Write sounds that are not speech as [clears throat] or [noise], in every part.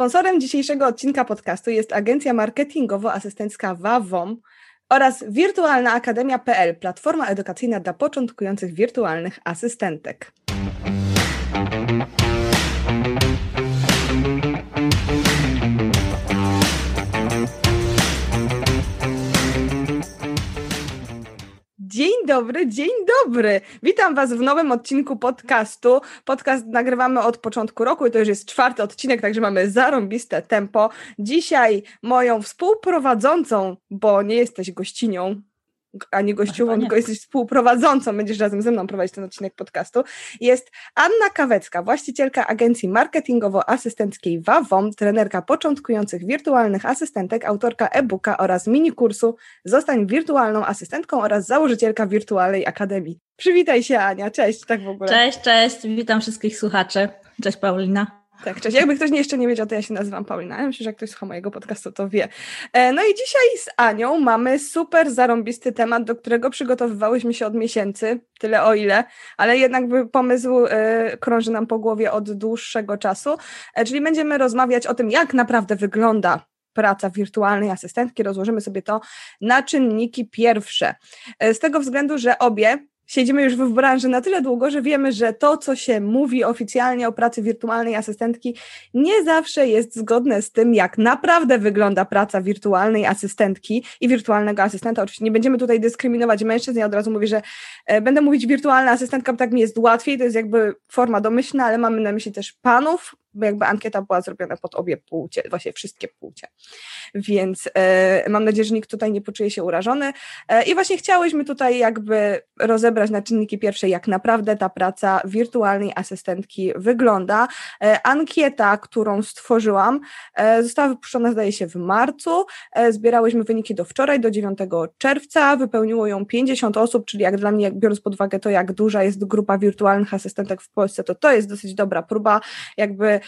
Sponsorem dzisiejszego odcinka podcastu jest agencja marketingowo-asystencka WAWOM oraz Wirtualna Akademia.pl, platforma edukacyjna dla początkujących wirtualnych asystentek. Dzień dobry, dzień dobry. Witam Was w nowym odcinku podcastu. Podcast nagrywamy od początku roku i to już jest czwarty odcinek, także mamy zarąbiste tempo. Dzisiaj moją współprowadzącą, bo nie jesteś gościnią, ani gościową, tylko jesteś współprowadzącą, będziesz razem ze mną prowadzić ten odcinek podcastu, jest Anna Kawecka, właścicielka agencji marketingowo-asystenckiej WAWOM, trenerka początkujących wirtualnych asystentek, autorka e-booka oraz mini kursu Zostań wirtualną asystentką oraz założycielka Wirtualnej Akademii. Przywitaj się Ania, cześć, tak w ogóle. Cześć, cześć, witam wszystkich słuchaczy. Cześć Paulina. Tak, cześć. Jakby ktoś jeszcze nie wiedział, to ja się nazywam Paulina. Ja myślę, że jak ktoś słucha mojego podcastu, to wie. E, no i dzisiaj z Anią mamy super zarąbisty temat, do którego przygotowywałyśmy się od miesięcy, tyle o ile, ale jednak pomysł e, krąży nam po głowie od dłuższego czasu, e, czyli będziemy rozmawiać o tym, jak naprawdę wygląda praca wirtualnej asystentki. Rozłożymy sobie to na czynniki pierwsze. Z tego względu, że obie siedzimy już w branży na tyle długo, że wiemy, że to, co się mówi oficjalnie o pracy wirtualnej asystentki, nie zawsze jest zgodne z tym, jak naprawdę wygląda praca wirtualnej asystentki i wirtualnego asystenta. Oczywiście nie będziemy tutaj dyskryminować mężczyzn, ja od razu mówię, że e, będę mówić wirtualna asystentka, bo tak mi jest łatwiej, to jest jakby forma domyślna, ale mamy na myśli też panów, jakby ankieta była zrobiona pod obie płcie, właśnie wszystkie płcie. Więc e, mam nadzieję, że nikt tutaj nie poczuje się urażony. E, I właśnie chciałyśmy tutaj jakby rozebrać na czynniki pierwsze, jak naprawdę ta praca wirtualnej asystentki wygląda. E, ankieta, którą stworzyłam, została wypuszczona zdaje się w marcu. Zbierałyśmy wyniki do wczoraj, do 9 czerwca. Wypełniło ją 50 osób, czyli jak dla mnie, jak biorąc pod uwagę to, jak duża jest grupa wirtualnych asystentek w Polsce, to to jest dosyć dobra próba, jakby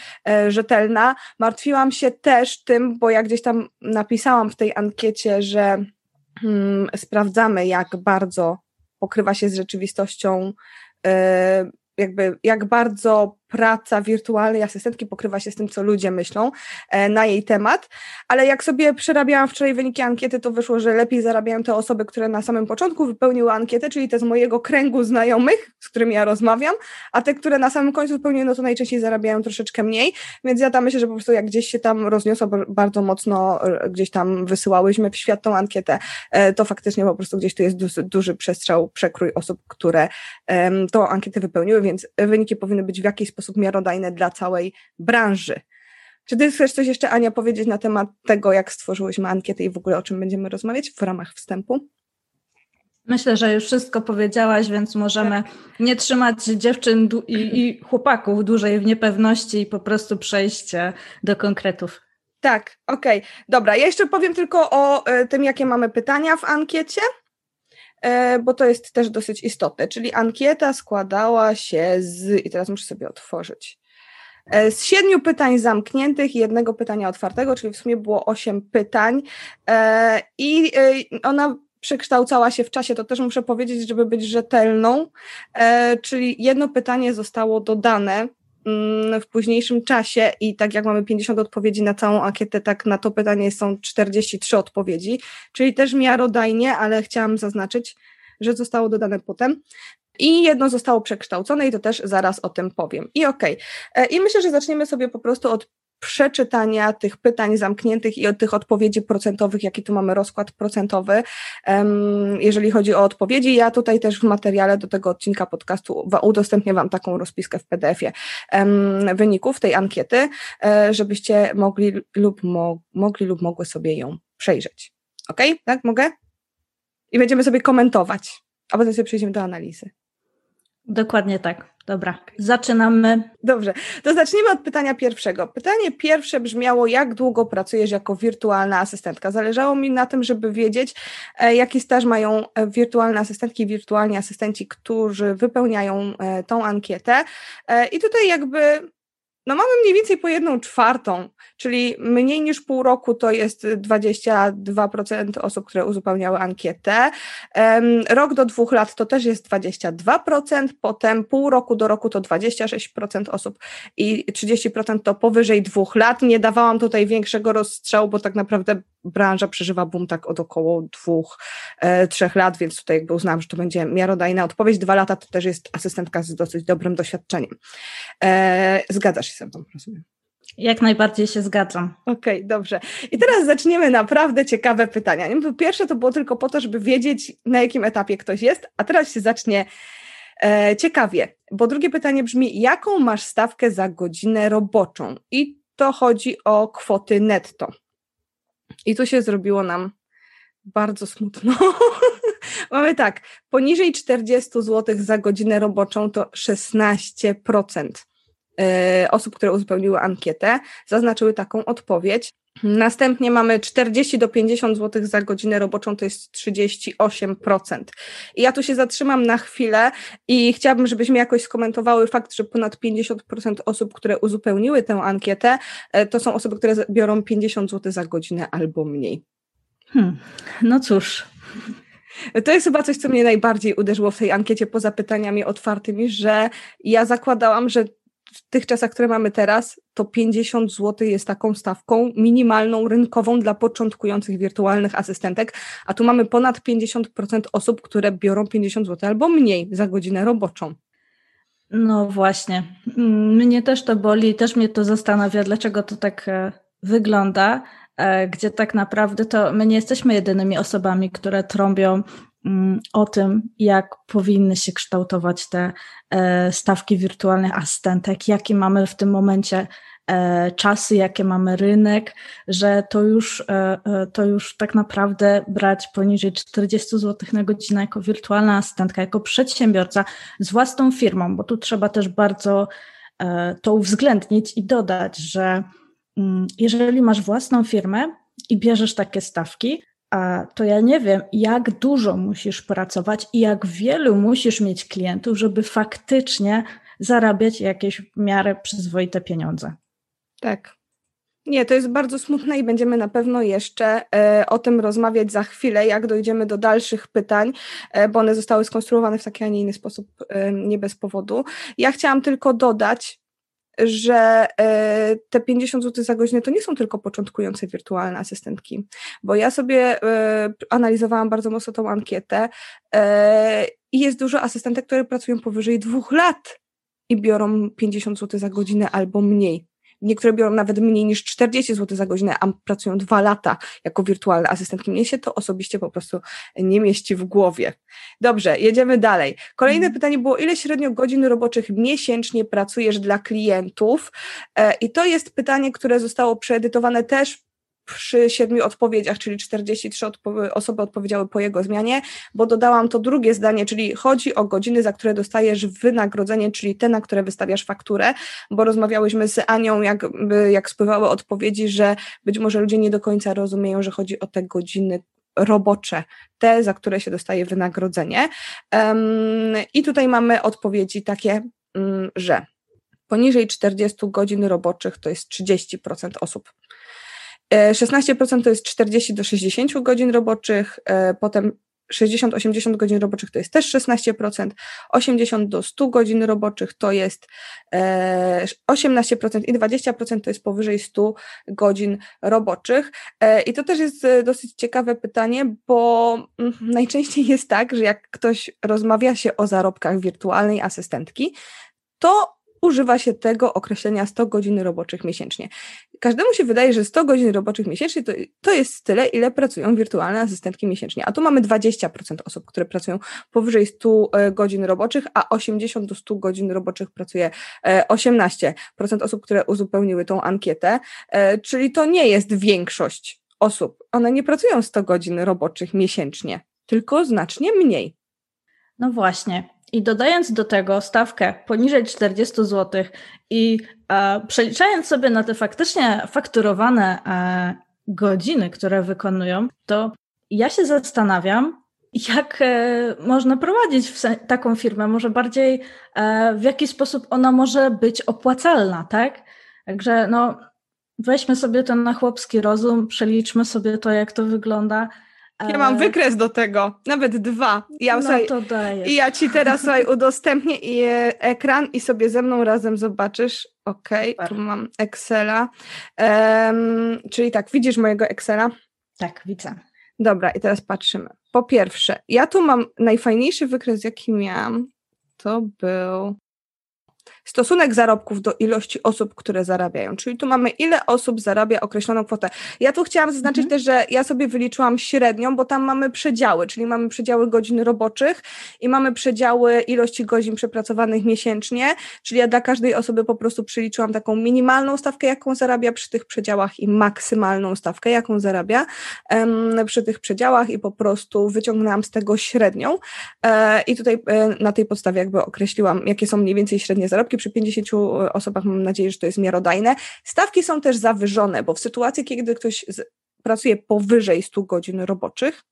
rzetelna. Martwiłam się też tym, bo ja gdzieś tam napisałam w tej ankiecie, że hmm, sprawdzamy, jak bardzo pokrywa się z rzeczywistością, e, jakby jak bardzo praca wirtualnej asystentki pokrywa się z tym, co ludzie myślą e, na jej temat, ale jak sobie przerabiałam wczoraj wyniki ankiety, to wyszło, że lepiej zarabiają te osoby, które na samym początku wypełniły ankietę, czyli te z mojego kręgu znajomych, z którymi ja rozmawiam, a te, które na samym końcu wypełniły, no to najczęściej zarabiają troszeczkę mniej, więc ja tam myślę, że po prostu jak gdzieś się tam rozniosła bardzo mocno, e, gdzieś tam wysyłałyśmy w świat tą ankietę, e, to faktycznie po prostu gdzieś tu jest duży, duży przestrzał, przekrój osób, które tą ankietę wypełniły, więc wyniki powinny być w jakiś sposób sposób dla całej branży. Czy ty chcesz coś jeszcze, Ania, powiedzieć na temat tego, jak stworzyłyśmy ankietę i w ogóle o czym będziemy rozmawiać w ramach wstępu? Myślę, że już wszystko powiedziałaś, więc możemy nie trzymać dziewczyn i, i, chłopaków dłużej w niepewności i po prostu przejść do konkretów. Tak, okej. Okay. Dobra, ja jeszcze powiem tylko o y, tym, jakie mamy pytania w ankiecie. E, bo to jest też dosyć istotne. Czyli ankieta składała się z, i teraz muszę sobie otworzyć, e, z siedmiu pytań zamkniętych i jednego pytania otwartego, czyli w sumie było osiem pytań. E, i ona przekształcała się w czasie, to też muszę powiedzieć, żeby być rzetelną, czyli jedno pytanie zostało dodane w późniejszym czasie i tak jak mamy 50 odpowiedzi na całą ankietę, tak na to pytanie są 43 odpowiedzi, czyli też miarodajnie, ale chciałam zaznaczyć, że zostało dodane potem. I jedno zostało przekształcone i to też zaraz o tym powiem. I okej. Okay. E, I myślę, że zaczniemy sobie po prostu od przeczytania tych pytań zamkniętych i od tych odpowiedzi procentowych, jaki tu mamy rozkład procentowy, jeżeli chodzi o odpowiedzi. Ja tutaj też w materiale do tego odcinka podcastu udostępnię Wam taką rozpiskę w PDF-ie wyników tej ankiety, e, żebyście mogli lub, mo mogli lub mogły sobie ją przejrzeć. Ok? Tak? Mogę? I będziemy sobie komentować, a potem sobie przejdziemy do analizy. Dokładnie tak. Dobra, zaczynamy. Dobrze, to zacznijmy od pytania pierwszego. Pytanie pierwsze brzmiało, jak długo pracujesz jako wirtualna asystentka? Zależało mi na tym, żeby wiedzieć, e, jaki staż mają e, wirtualne asystentki wirtualni asystenci, którzy wypełniają e, tą ankietę. I tutaj jakby no mamy mniej więcej po jedną czwartą, czyli mniej niż pół roku to jest 22% osób, które uzupełniały ankietę. Rok do dwóch lat to też jest 22%, potem pół roku do roku to 26% osób i 30% to powyżej dwóch lat. Nie dawałam tutaj większego rozstrzału, bo tak naprawdę branża przeżywa boom tak od około dwóch, e, trzech lat, więc tutaj jakby uznałam, że to będzie miarodajna odpowiedź. Dwa lata to też jest asystentka z dosyć dobrym doświadczeniem. E, zgadzasz się ze mną, rozumiem. Jak najbardziej się zgadzam. Okej, okay, dobrze. I teraz zaczniemy naprawdę ciekawe pytania. Pierwsze to było tylko po to, żeby wiedzieć, na jakim etapie ktoś jest, a teraz się zacznie e, ciekawie, bo drugie pytanie brzmi, jaką masz stawkę za godzinę roboczą? I to chodzi o kwoty netto. I tu się zrobiło nam bardzo smutno. [laughs] Mamy tak, poniżej 40 zł za godzinę roboczą to 16% e, osób, które uzupełniły ankietę, zaznaczyły taką odpowiedź. Następnie mamy 40 do 50 zł za godzinę roboczą, to jest 38%. I ja tu się zatrzymam na chwilę i chciałabym, żebyśmy jakoś skomentowały fakt, że ponad 50% osób, które uzupełniły tę ankietę, e, to są osoby, które biorą 50 zł za godzinę albo mniej. Hmm. No cóż. To jest chyba coś, co mnie najbardziej uderzyło w tej ankiecie poza pytaniami otwartymi, że ja zakładałam, że w tych czasach, które mamy teraz, to 50 zł jest taką stawką minimalną, rynkową dla początkujących wirtualnych asystentek, a tu mamy ponad 50% osób, które biorą 50 zł albo mniej za godzinę roboczą. No właśnie. Mnie też to boli, też mnie to zastanawia, dlaczego to tak e, wygląda, e, gdzie tak naprawdę to my nie jesteśmy jedynymi osobami, które trąbią o tym, jak powinny się kształtować te e, stawki wirtualnych asystentek, jakie mamy w tym momencie e, czasy, jakie mamy rynek, że to już, e, to już tak naprawdę brać poniżej 40 zł na godzinę jako wirtualna asystentka, jako przedsiębiorca z własną firmą, bo tu trzeba też bardzo to uwzględnić i dodać, że mm, jeżeli masz własną firmę i bierzesz takie stawki, to ja nie wiem, jak dużo musisz pracować i jak wielu musisz mieć klientów, żeby faktycznie zarabiać jakieś w miarę przyzwoite pieniądze. Tak. Nie, to jest bardzo smutne i będziemy na pewno jeszcze e, o tym rozmawiać za chwilę, jak dojdziemy do dalszych pytań, e, bo one zostały skonstruowane w taki, a nie inny sposób, e, nie bez powodu. Ja chciałam tylko dodać, że e, te 50 zł za godzinę to nie są tylko początkujące wirtualne asystentki, bo ja sobie e, analizowałam bardzo mocno tą ankietę e, i jest dużo asystentek, które pracują powyżej dwóch lat i biorą 50 zł za godzinę albo mniej. Niektóre biorą nawet mniej niż 40 zł za godzinę, a pracują dwa lata jako wirtualne asystentki. Mnie się to osobiście po prostu nie mieści w głowie. Dobrze, jedziemy dalej. Kolejne mhm. pytanie było, ile średnio godzin roboczych miesięcznie pracujesz dla klientów? E, I to jest pytanie, które zostało przeedytowane też przy siedmiu odpowiedziach, czyli 43 odpo osoby odpowiedziały po jego zmianie, bo dodałam to drugie zdanie, czyli chodzi o godziny, za które dostajesz wynagrodzenie, czyli te, na które wystawiasz fakturę, bo rozmawiałyśmy z Anią, jak, jak spływały odpowiedzi, że być może ludzie nie do końca rozumieją, że chodzi o te godziny robocze, te, za które się dostaje wynagrodzenie. Um, I tutaj mamy odpowiedzi takie, um, że poniżej 40 godzin roboczych to jest 30% osób. 16% e, to jest 40 do 60 godzin roboczych, e, potem 60-80 godzin roboczych to jest też 16%, 80 do 100 godzin roboczych to jest 18% e, i 20% to jest powyżej 100 godzin roboczych. I to też jest dosyć ciekawe pytanie, bo mm, najczęściej jest tak, że jak ktoś rozmawia się o zarobkach wirtualnej asystentki, to używa się tego określenia 100 godzin roboczych miesięcznie. Każdemu się wydaje, że 100 godzin roboczych miesięcznie to, to jest tyle, ile pracują wirtualne asystentki miesięcznie. A tu mamy 20% osób, które pracują powyżej 100 e, godzin roboczych, a 80 do 100 godzin roboczych pracuje 18% e, osób, które uzupełniły tą ankietę. E, czyli to nie jest większość osób. One nie pracują 100 godzin roboczych miesięcznie, tylko znacznie mniej. No właśnie. I dodając do tego stawkę poniżej 40 zł i e, przeliczając sobie na te faktycznie fakturowane e, godziny, które wykonują, to ja się zastanawiam, jak e, można prowadzić taką firmę, może bardziej e, w jaki sposób ona może być opłacalna, tak? Także no, weźmy sobie ten na chłopski rozum, przeliczmy sobie to, jak to wygląda. Ja mam wykres do tego, nawet dwa. Ja, no słuchaj, to dajesz. I ja ci teraz słuchaj, udostępnię e, ekran i sobie ze mną razem zobaczysz. Okej, okay, tu mam Excela. Um, czyli tak, widzisz mojego Excela? Tak, widzę. Dobra, i teraz patrzymy. Po pierwsze, ja tu mam najfajniejszy wykres, jaki miałam. To był stosunek zarobków do ilości osób, które zarabiają. Czyli tu mamy, ile osób zarabia określoną kwotę. Ja tu chciałam zaznaczyć mhm. też, że ja sobie wyliczyłam średnią, bo tam mamy przedziały, czyli mamy przedziały godzin roboczych i mamy przedziały ilości godzin przepracowanych miesięcznie, czyli ja dla każdej osoby po prostu przeliczyłam taką minimalną stawkę, jaką zarabia przy tych przedziałach i maksymalną stawkę, jaką zarabia um, przy tych przedziałach i po prostu wyciągnęłam z tego średnią e, i tutaj e, na tej podstawie jakby określiłam, jakie są mniej więcej średnie zarobki, zarobki przy 50 e, osobach mam nadzieję, że to jest miarodajne. Stawki są też zawyżone, bo w sytuacji, kiedy ktoś z, pracuje powyżej 100 godzin roboczych,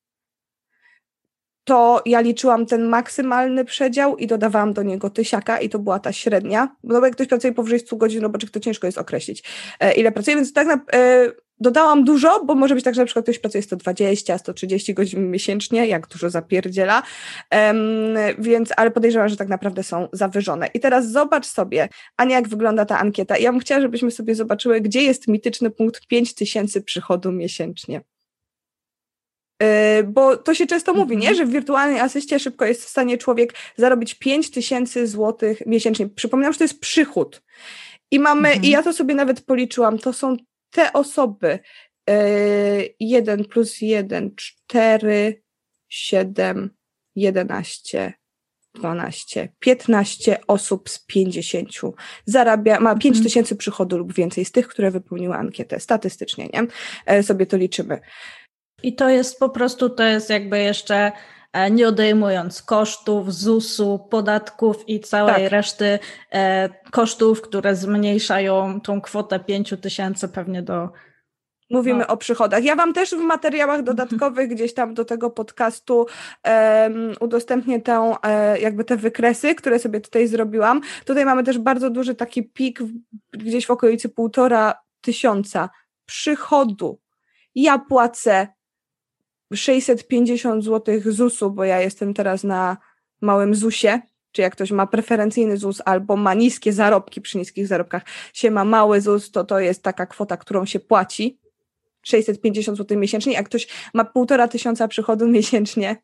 to ja liczyłam ten maksymalny przedział i dodawałam do niego tysiaka i to była ta średnia, bo jak ktoś pracuje powyżej 100 godzin roboczych, to ciężko jest określić, e, ile pracuje, więc tak na, e, dodałam dużo, bo może być tak, że na przykład ktoś pracuje 120, 130 godzin miesięcznie, jak dużo zapierdziela, um, więc, ale podejrzewam, że tak naprawdę są zawyżone. I teraz zobacz sobie, Ania, jak wygląda ta ankieta. Ja bym chciała, żebyśmy sobie zobaczyły, gdzie jest mityczny punkt 5000 przychodu miesięcznie. E, bo to się często mówi, nie? Mhm. że w wirtualnej asyście szybko jest w stanie człowiek zarobić 5 tysięcy złotych miesięcznie. Przypominam, że to jest przychód. I mamy, mhm. i ja to sobie nawet policzyłam, to są te osoby, yy, 1 plus 1, 4, 7, 11, 12, 15 osób z 50 zarabia, ma 5 mhm. tysięcy przychodu lub więcej z tych, które wypełniły ankietę statystycznie, nie? E, sobie to liczymy. I to jest po prostu, to jest jakby jeszcze e, nie odejmując kosztów, ZUS-u, podatków i całej tak. reszty e, kosztów, które zmniejszają tą kwotę 5 tysięcy pewnie do Mówimy no. o przychodach. Ja Wam też w materiałach dodatkowych gdzieś tam do tego podcastu um, udostępnię tę, e, jakby te wykresy, które sobie tutaj zrobiłam. Tutaj mamy też bardzo duży taki pik w, gdzieś w okolicy półtora tysiąca przychodu. Ja płacę 650 zł ZUS-u, bo ja jestem teraz na małym ZUS-ie, czy jak ktoś ma preferencyjny ZUS albo ma niskie zarobki, przy niskich zarobkach się ma mały ZUS, to to jest taka kwota, którą się płaci. 650 zł miesięcznie, jak ktoś ma półtora tysiąca przychodu miesięcznie,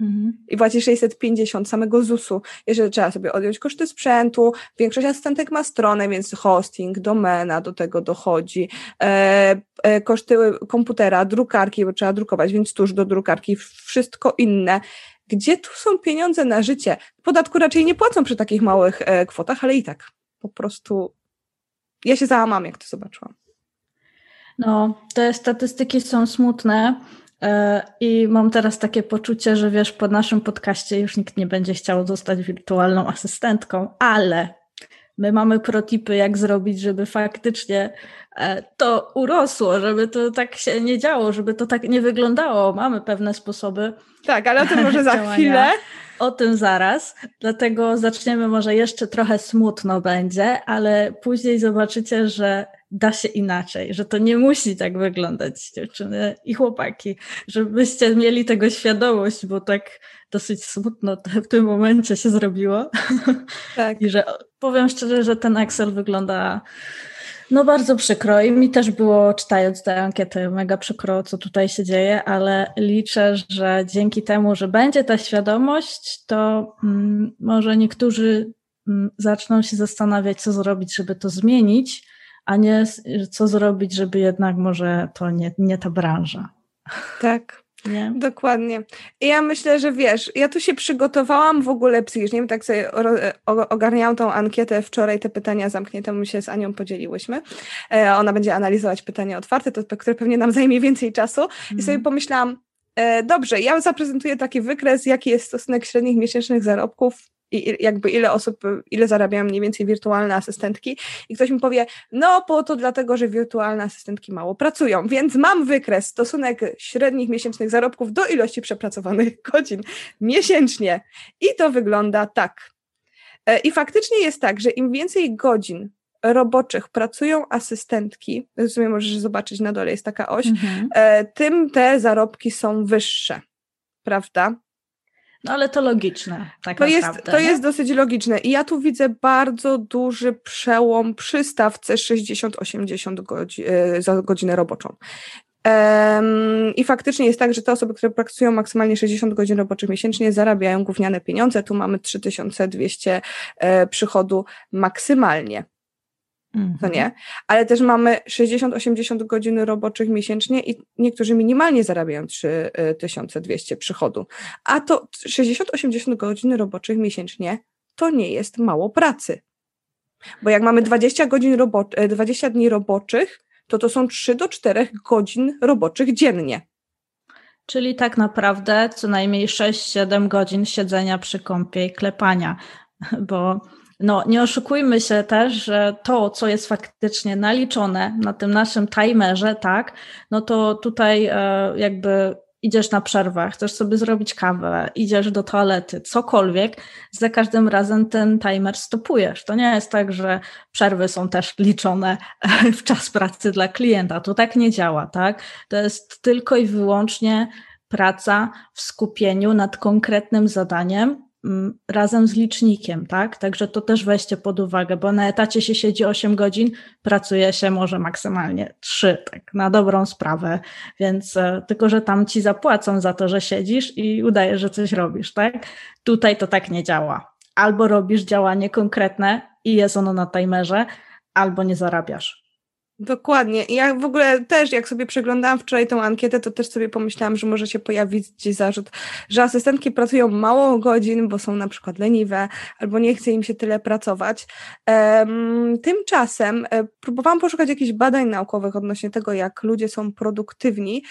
Mhm. I płaci 650 samego ZUS-u, jeżeli trzeba sobie odjąć koszty sprzętu. Większość asystentek ma stronę, więc hosting, domena do tego dochodzi, e, e, koszty komputera, drukarki, bo trzeba drukować, więc tuż do drukarki, wszystko inne. Gdzie tu są pieniądze na życie? Podatku raczej nie płacą przy takich małych e, kwotach, ale i tak po prostu ja się załamam, jak to zobaczyłam. No, te statystyki są smutne. E, I mam teraz takie poczucie, że wiesz, po naszym podcaście już nikt nie będzie chciał zostać wirtualną asystentką, ale my mamy protipy, jak zrobić, żeby faktycznie e, to urosło, żeby to tak się nie działo, żeby to tak nie wyglądało. Mamy pewne sposoby. Tak, ale o tym może za [laughs] chwilę. O tym zaraz, dlatego zaczniemy może jeszcze trochę smutno będzie, ale później zobaczycie, że da się inaczej, że to nie musi tak wyglądać, dziewczyny i chłopaki, żebyście mieli tego świadomość, bo tak dosyć smutno w tym momencie się zrobiło. Tak. [laughs] I że powiem szczerze, że ten Excel wygląda no bardzo przykro i mi też było czytając tę ankietę mega przykro, co tutaj się dzieje, ale liczę, że dzięki temu, że będzie ta świadomość, to mm, może niektórzy mm, zaczną się zastanawiać, co zrobić, żeby to zmienić, a nie co zrobić, żeby jednak może to nie, nie ta branża. Tak. [laughs] Nie? Dokładnie. I ja myślę, że wiesz, ja tu się przygotowałam w ogóle psychicznie, tak sobie ogarniałam tą ankietę wczoraj, te pytania zamknięte, my się z Anią podzieliłyśmy. E, ona będzie analizować pytania otwarte, to, które pewnie nam zajmie więcej czasu. I sobie mhm. pomyślałam, e, dobrze, ja zaprezentuję taki wykres, jaki jest stosunek średnich miesięcznych zarobków i jakby ile osób, ile zarabiają mniej więcej wirtualne asystentki i ktoś mi powie, no po to dlatego, że wirtualne asystentki mało pracują, więc mam wykres, stosunek średnich miesięcznych zarobków do ilości przepracowanych [laughs] godzin miesięcznie i to wygląda tak. E, I faktycznie jest tak, że im więcej godzin roboczych pracują asystentki, w sumie możesz zobaczyć na dole jest taka oś, mhm. E, tym te zarobki są wyższe, prawda? No ale to logiczne. Tak to naprawdę, jest, to jest dosyć logiczne. I ja tu widzę bardzo duży przełom przy stawce 60-80 godzi, e, za godzinę roboczą. I faktycznie jest tak, że te osoby, które pracują maksymalnie 60 godzin roboczych miesięcznie, zarabiają gówniane pieniądze. Tu mamy 3200 e, przychodu maksymalnie. To nie, ale też mamy 60-80 godzin roboczych miesięcznie i niektórzy minimalnie zarabiają 3200 przychodu. A to 60-80 godzin roboczych miesięcznie to nie jest mało pracy. Bo jak mamy 20 godzin robo- 20 dni roboczych, to to są 3 do 4 godzin roboczych dziennie. Czyli tak naprawdę co najmniej 6-7 godzin siedzenia przy kąpie i klepania, bo no, nie oszukujmy się też, że to, co jest faktycznie naliczone na tym naszym timerze, tak, no to tutaj e, jakby idziesz na przerwę, chcesz sobie zrobić kawę, idziesz do toalety, cokolwiek, za każdym razem ten timer stopujesz. To nie jest tak, że przerwy są też liczone [laughs] w czas pracy dla klienta. To tak nie działa, tak? To jest tylko i wyłącznie praca w skupieniu nad konkretnym zadaniem, razem z licznikiem, tak? Także to też weźcie pod uwagę, bo na etacie się siedzi 8 godzin, pracuje się może maksymalnie 3, tak, na dobrą sprawę, więc e, tylko, że tam ci zapłacą za to, że siedzisz i udajesz, że coś robisz, tak? Tutaj to tak nie działa. Albo robisz działanie konkretne i jest ono na timerze, albo nie zarabiasz. Dokładnie. Ja w ogóle też, jak sobie przeglądałam wczoraj tą ankietę, to też sobie pomyślałam, że może się pojawić gdzieś zarzut, że asystentki pracują mało godzin, bo są na przykład leniwe, albo nie chce im się tyle pracować. Tymczasem e, próbowałam poszukać jakichś badań naukowych odnośnie tego, jak ludzie są produktywni.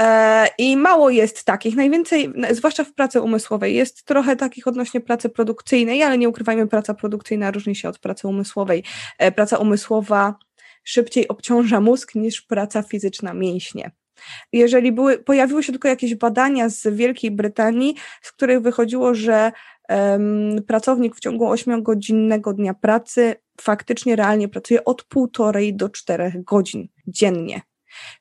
E, I mało jest takich, najwięcej, zwłaszcza w pracy umysłowej, jest trochę takich odnośnie pracy produkcyjnej, ale nie ukrywajmy, praca produkcyjna różni się od pracy umysłowej. E, praca umysłowa szybciej obciąża mózg niż praca fizyczna mięśnie. Jeżeli były, pojawiły się tylko jakieś badania z Wielkiej Brytanii, z których wychodziło, że um, pracownik w ciągu 8-godzinnego dnia pracy faktycznie realnie pracuje od półtorej do czterech godzin dziennie.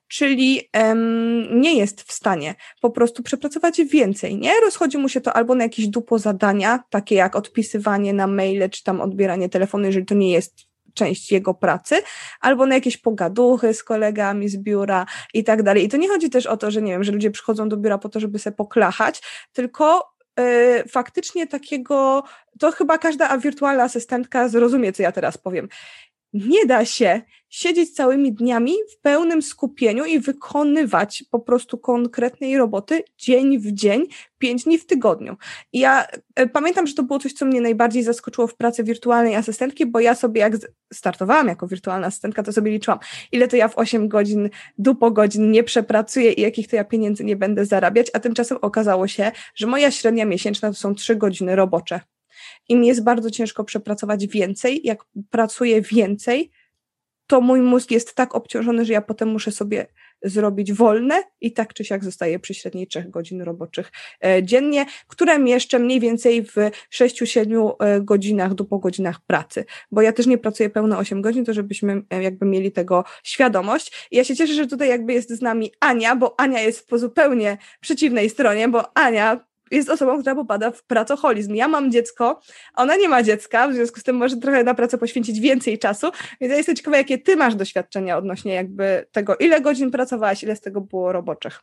Czyli um, nie jest w stanie po prostu przepracować więcej, nie? Rozchodzi mu się to albo na jakieś dupo zadania, takie jak odpisywanie na maile, czy tam odbieranie telefonu, jeżeli to nie jest część jego pracy, albo na jakieś pogaduchy z kolegami z biura i tak dalej. I to nie chodzi też o to, że nie wiem, że ludzie przychodzą do biura po to, żeby sobie poklachać, tylko y, faktycznie takiego, to chyba każda wirtualna asystentka zrozumie, co ja teraz powiem. Nie da się siedzieć całymi dniami w pełnym skupieniu i wykonywać po prostu konkretnej roboty dzień w dzień, pięć dni w tygodniu. I ja e, pamiętam, że to było coś, co mnie najbardziej zaskoczyło w pracy wirtualnej asystentki, bo ja sobie jak startowałam jako wirtualna asystentka, to sobie liczyłam, ile to ja w 8 godzin, dupo godzin nie przepracuję i jakich to ja pieniędzy nie będę zarabiać, a tymczasem okazało się, że moja średnia miesięczna to są 3 godziny robocze. I mi jest bardzo ciężko przepracować więcej. Jak pracuję więcej, to mój mózg jest tak obciążony, że ja potem muszę sobie zrobić wolne i tak czy siak zostaję przy średniej 3 godzin roboczych e, dziennie, które mieszczę mniej więcej w 6-7 e, godzinach do po godzinach pracy, bo ja też nie pracuję pełne 8 godzin, to żebyśmy e, jakby mieli tego świadomość. I ja się cieszę, że tutaj jakby jest z nami Ania, bo Ania jest po zupełnie przeciwnej stronie, bo Ania jest osobą, która popada w pracoholizm. Ja mam dziecko, ona nie ma dziecka, w związku z tym może trochę na pracę poświęcić więcej czasu, więc ja jestem ciekawa, jakie ty masz doświadczenia odnośnie jakby tego, ile godzin pracowałaś, ile z tego było roboczych.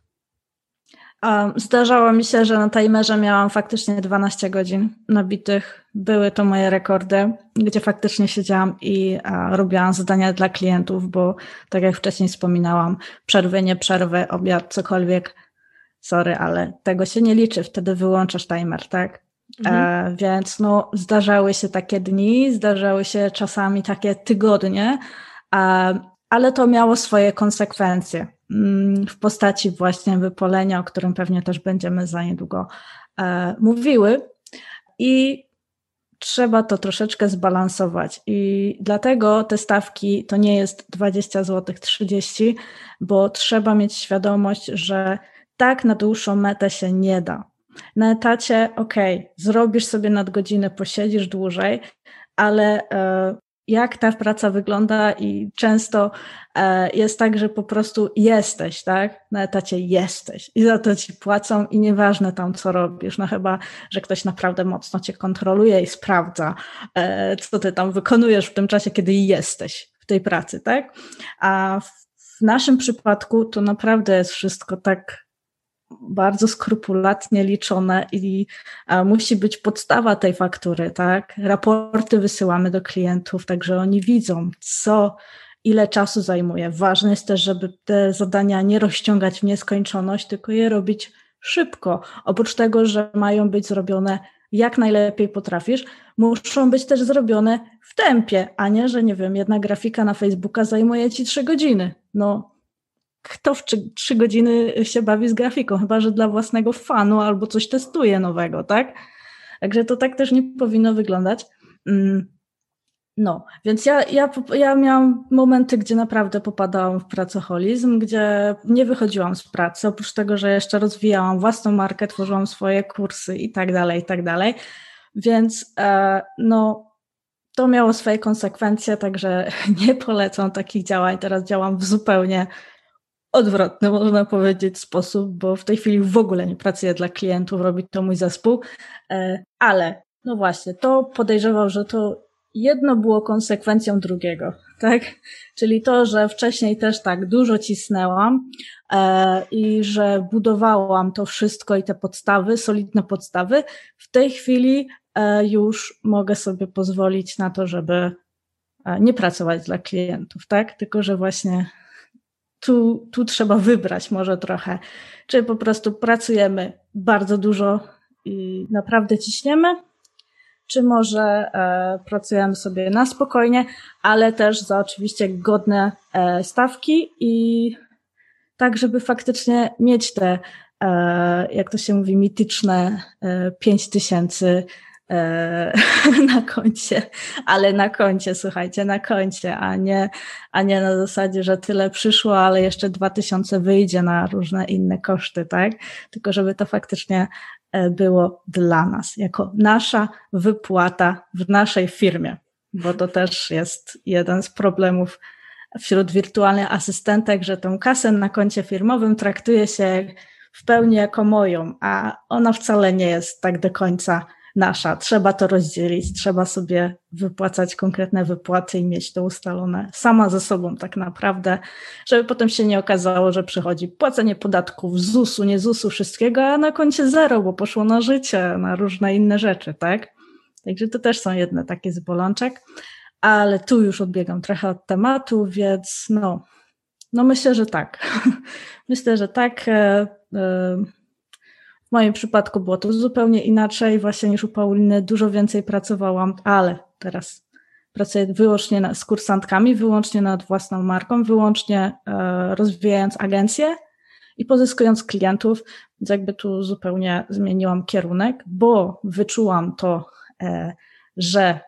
Zdarzało mi się, że na timerze miałam faktycznie 12 godzin nabitych. Były to moje rekordy, gdzie faktycznie siedziałam i robiłam zadania dla klientów, bo tak jak wcześniej wspominałam, przerwy, nie przerwy, obiad, cokolwiek sorry, ale tego się nie liczy, wtedy wyłączasz timer, tak? Mhm. E, więc no, zdarzały się takie dni, zdarzały się czasami takie tygodnie, e, ale to miało swoje konsekwencje mm, w postaci właśnie wypolenia, o którym pewnie też będziemy za niedługo e, mówiły. I trzeba to troszeczkę zbalansować. I dlatego te stawki to nie jest 20 zł, 30, bo trzeba mieć świadomość, że tak na dłuższą metę się nie da. Na etacie, ok, zrobisz sobie nadgodzinę, posiedzisz dłużej, ale e, jak ta praca wygląda i często e, jest tak, że po prostu jesteś, tak? Na etacie jesteś i za to ci płacą i nieważne tam, co robisz, no chyba, że ktoś naprawdę mocno cię kontroluje i sprawdza, e, co ty tam wykonujesz w tym czasie, kiedy jesteś w tej pracy, tak? A w naszym przypadku to naprawdę jest wszystko tak bardzo skrupulatnie liczone i musi być podstawa tej faktury, tak? Raporty wysyłamy do klientów, także oni widzą, co, ile czasu zajmuje. Ważne jest też, żeby te zadania nie rozciągać w nieskończoność, tylko je robić szybko. Oprócz tego, że mają być zrobione jak najlepiej potrafisz, muszą być też zrobione w tempie, a nie, że nie wiem, jedna grafika na Facebooka zajmuje ci trzy godziny. No, kto w trzy, godziny się bawi z grafiką, chyba że dla własnego fanu albo coś testuje nowego, tak? Także to tak też nie powinno wyglądać. Mm, no, więc ja, ja, ja miałam momenty, gdzie naprawdę popadałam w pracoholizm, gdzie nie wychodziłam z pracy, oprócz tego, że jeszcze rozwijałam własną markę, tworzyłam swoje kursy i tak dalej, i tak dalej. Więc e, no, to miało swoje konsekwencje, także [laughs] nie polecam takich działań. Teraz działam w zupełnie odwrotny, można powiedzieć, sposób, bo w tej chwili w ogóle nie pracuję dla klientów, robi to mój zespół, e, ale no właśnie, to podejrzewał, że to jedno było konsekwencją drugiego, [laughs] tak? Czyli to, że wcześniej też tak dużo cisnęłam e, i że budowałam to wszystko i te podstawy, solidne podstawy, w tej chwili e, już mogę sobie pozwolić na to, żeby nie pracować dla klientów, tak? Tylko, że właśnie tu, tu trzeba wybrać może trochę. Czy po prostu pracujemy bardzo dużo i naprawdę ciśniemy, czy może e, pracujemy sobie na spokojnie, ale też za oczywiście godne e, stawki i tak, żeby faktycznie mieć te, e, jak to się mówi, mityczne e, 5 tysięcy [laughs] na koncie, ale na koncie, słuchajcie, na koncie, a nie, a nie na zasadzie, że tyle przyszło, ale jeszcze dwa tysiące wyjdzie na różne inne koszty, tak? Tylko żeby to faktycznie e, było dla nas, jako nasza wypłata w naszej firmie, bo to też jest jeden z problemów wśród wirtualnych asystentek, że tą kasę na koncie firmowym traktuje się w pełni jako moją, a ona wcale nie jest tak do końca nasza. Trzeba to rozdzielić, trzeba sobie wypłacać konkretne wypłaty i mieć to ustalone sama ze sobą tak naprawdę, żeby potem się nie okazało, że przychodzi płacenie podatków, ZUS-u, nie ZUS-u, wszystkiego, a na koncie zero, bo poszło na życie, na różne inne rzeczy, tak? Także to też są jedne takie z bolączek, ale tu już odbiegam trochę od tematu, więc no, no myślę, że tak. [laughs] myślę, że tak. W moim przypadku było to zupełnie inaczej, właśnie niż u Pauliny. Dużo więcej pracowałam, ale teraz pracuję wyłącznie na, z kursantkami, wyłącznie nad własną marką, wyłącznie e, rozwijając agencję i pozyskując klientów, więc jakby tu zupełnie zmieniłam kierunek, bo wyczułam to, e, że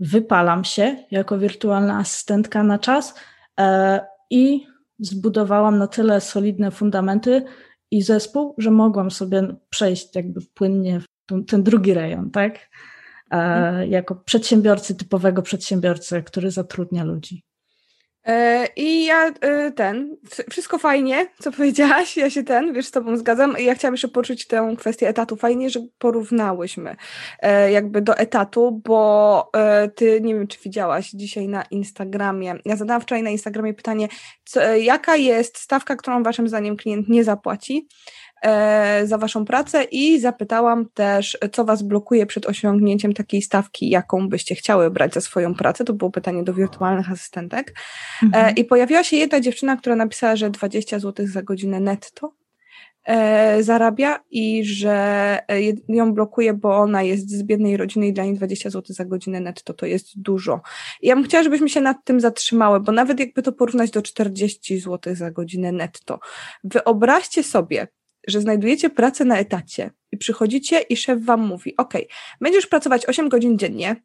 wypalam się jako wirtualna asystentka na czas e, i zbudowałam na tyle solidne fundamenty, i zespół, że mogłam sobie przejść jakby płynnie w ten, ten drugi rejon, tak? E, mhm. jako przedsiębiorcy, typowego przedsiębiorcy, który zatrudnia ludzi. E, I ja e, ten, wszystko fajnie, co powiedziałaś, ja się ten, wiesz, z tobą zgadzam. Ja chciałam jeszcze poczuć tę kwestię etatu. Fajnie, że porównałyśmy e, jakby do etatu, bo ty, nie wiem, czy widziałaś dzisiaj na Instagramie, ja zadałam wczoraj na Instagramie pytanie, co, jaka jest stawka, którą waszym zdaniem klient nie zapłaci? E, za Waszą pracę i zapytałam też, co Was blokuje przed osiągnięciem takiej stawki, jaką byście chciały brać za swoją pracę. To było pytanie do wirtualnych asystentek. E, mhm. I pojawiła się jedna dziewczyna, która napisała, że 20 zł za godzinę netto e, zarabia i że ją blokuje, bo ona jest z biednej rodziny i dla niej 20 zł za godzinę netto to jest dużo. I ja bym chciała, żebyśmy się nad tym zatrzymały, bo nawet jakby to porównać do 40 zł za godzinę netto. Wyobraźcie sobie, że znajdujecie pracę na etacie i przychodzicie i szef wam mówi, ok, będziesz pracować 8 godzin dziennie,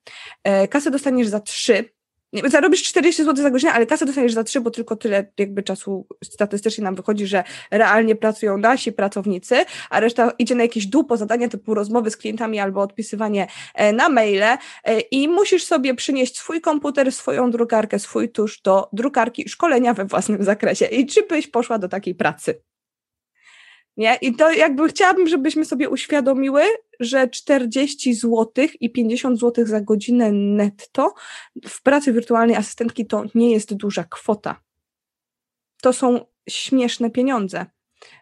e, kasę dostaniesz za 3, nie, zarobisz 40 zł za godzinę, ale kasę dostaniesz za 3, bo tylko tyle jakby czasu statystycznie nam wychodzi, że realnie pracują nasi pracownicy, a reszta idzie na jakieś dupo zadania typu rozmowy z klientami albo odpisywanie e, na maile e, i musisz sobie przynieść swój komputer, swoją drukarkę, swój tusz do drukarki szkolenia we własnym zakresie. I czy byś poszła do takiej pracy? Nie? I to jakby chciałabym, żebyśmy sobie uświadomiły, że 40 zł i 50 zł za godzinę netto w pracy wirtualnej asystentki to nie jest duża kwota. To są śmieszne pieniądze,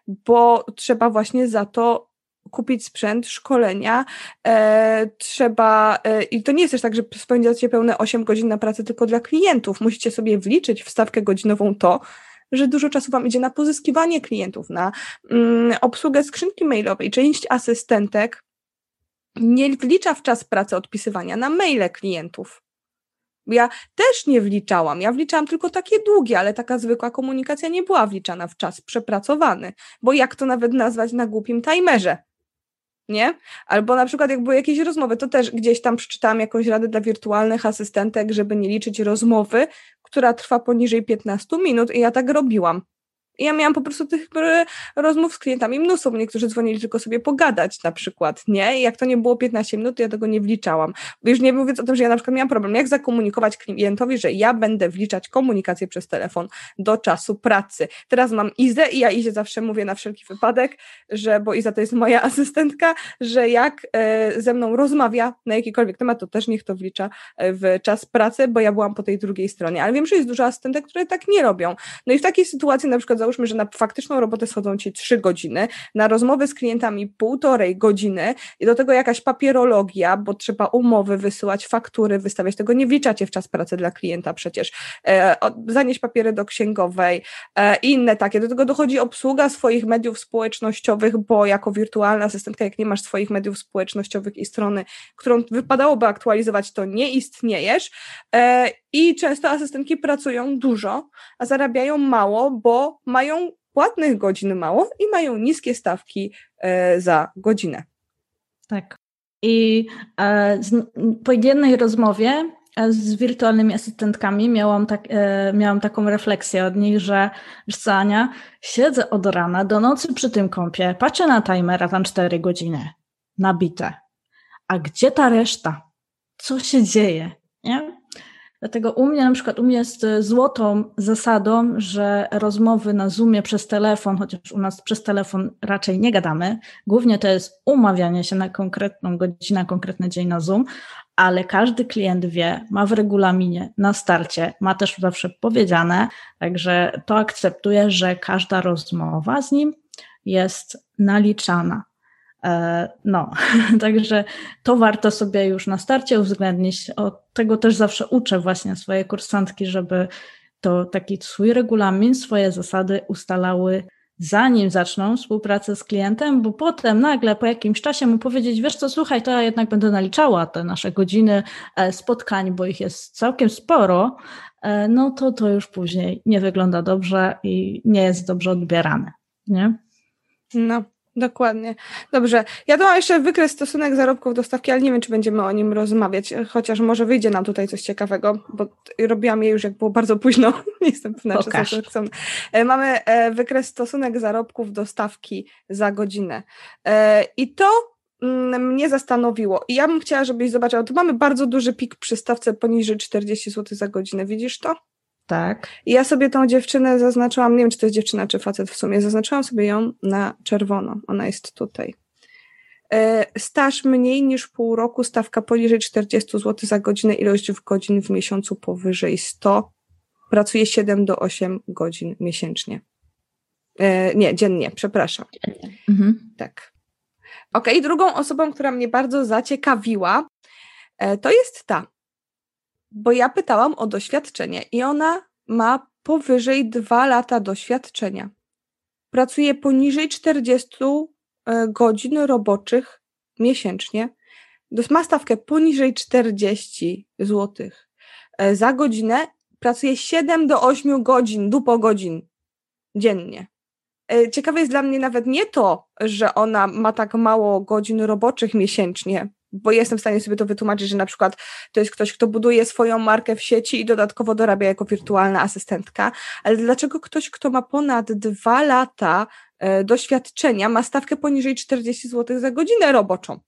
bo trzeba właśnie za to kupić sprzęt, szkolenia, e, trzeba, e, i to nie jest też tak, że spędzacie pełne 8 godzin na pracę tylko dla klientów, musicie sobie wliczyć w stawkę godzinową to, że dużo czasu Wam idzie na pozyskiwanie klientów, na mm, obsługę skrzynki mailowej. Część asystentek nie wlicza w czas pracy odpisywania na maile klientów. Ja też nie wliczałam. Ja wliczałam tylko takie długie, ale taka zwykła komunikacja nie była wliczana w czas przepracowany. Bo jak to nawet nazwać na głupim timerze? Nie? Albo na przykład jak były jakieś rozmowy, to też gdzieś tam przeczytałam jakąś radę dla wirtualnych asystentek, żeby nie liczyć rozmowy, która trwa poniżej 15 minut i ja tak robiłam. Ja miałam po prostu tych rozmów z klientami mnóstwo, bo niektórzy dzwonili tylko sobie pogadać na przykład, nie? I jak to nie było 15 minut, to ja tego nie wliczałam. Już nie mówiąc o tym, że ja na przykład miałam problem, jak zakomunikować klientowi, że ja będę wliczać komunikację przez telefon do czasu pracy. Teraz mam Izę i ja Izie zawsze mówię na wszelki wypadek, że, bo Iza to jest moja [laughs] asystentka, że jak e, ze mną rozmawia na jakikolwiek temat, to też niech to wlicza e, w czas pracy, bo ja byłam po tej drugiej stronie. Ale wiem, że jest dużo asystentek, które tak nie robią. No i w takiej sytuacji na przykład załóżmy, że na faktyczną robotę schodzą ci trzy godziny, na rozmowy z klientami półtorej godziny i do tego jakaś papierologia, bo trzeba umowy wysyłać, faktury wystawiać, tego nie wliczacie w czas pracy dla klienta przecież, e, zanieść papiery do księgowej e, i inne takie. Do tego dochodzi obsługa swoich mediów społecznościowych, bo jako wirtualna asystentka, jak nie masz swoich mediów społecznościowych i strony, którą wypadałoby aktualizować, to nie istniejesz. E, I często asystentki pracują dużo, a zarabiają mało, bo mają płatnych godzin mało i mają niskie stawki e, za godzinę. Tak. I e, z, po jednej rozmowie e, z wirtualnymi asystentkami miałam, tak, miałam taką refleksję od nich, że wiesz Ania, siedzę od rana do nocy przy tym kąpie, patrzę na timera, tam 4 godziny, nabite. A gdzie ta reszta? Co się dzieje? Nie? Dlatego u mnie, na przykład, u mnie jest e, złotą zasadą, że rozmowy na Zoomie przez telefon, chociaż u nas przez telefon raczej nie gadamy, głównie to jest umawianie się na konkretną godzinę, konkretny dzień na Zoom, ale każdy klient wie, ma w regulaminie na starcie, ma też zawsze powiedziane, także to akceptuje, że każda rozmowa z nim jest naliczana. E, no, [laughs] także to warto sobie już na starcie uwzględnić. Od tego też zawsze uczę właśnie swoje kursantki, żeby to taki swój regulamin, swoje zasady ustalały zanim zaczną współpracę z klientem, bo potem nagle po jakimś czasie mu powiedzieć, wiesz co, słuchaj, to ja jednak będę naliczała te nasze godziny e, spotkań, bo ich jest całkiem sporo, e, no to to już później nie wygląda dobrze i nie jest dobrze odbierane, nie? No, Dokładnie. Dobrze. Ja tu mam jeszcze wykres stosunek zarobków do stawki, ale nie wiem, czy będziemy o nim rozmawiać, chociaż może wyjdzie nam tutaj coś ciekawego, bo robiłam je już jak było bardzo późno. [laughs] nie jestem pewna, czy to chcą. E, mamy e, wykres stosunek zarobków do stawki za godzinę. E, I to mm, mnie zastanowiło. I ja bym chciała, żebyś zobaczył, tu mamy bardzo duży pik przy stawce poniżej 40 zł za godzinę. Widzisz to? Tak. I ja sobie tą dziewczynę zaznaczyłam, nie wiem, czy to jest dziewczyna, czy facet w sumie, zaznaczyłam sobie ją na czerwono. Ona jest tutaj. E, staż mniej niż pół roku, stawka poniżej 40 zł za godzinę, ilość w godzin w miesiącu powyżej 100. Pracuje 7 do 8 godzin miesięcznie. E, nie, dziennie, przepraszam. Dziennie. Mhm. Tak. Ok, drugą osobą, która mnie bardzo zaciekawiła, e, to jest ta bo ja pytałam o doświadczenie i ona ma powyżej dwa lata doświadczenia. Pracuje poniżej 40 e, godzin roboczych miesięcznie. Ma stawkę poniżej 40 zł e, za godzinę. Pracuje 7 do 8 godzin, dupo godzin dziennie. e, ciekawe jest dla mnie nawet nie to, że ona ma tak mało godzin roboczych miesięcznie, bo jestem w stanie sobie to wytłumaczyć, że na przykład to jest ktoś, kto buduje swoją markę w sieci i dodatkowo dorabia jako wirtualna asystentka, ale dlaczego ktoś, kto ma ponad dwa lata e, doświadczenia, ma stawkę poniżej 40 zł za godzinę roboczą?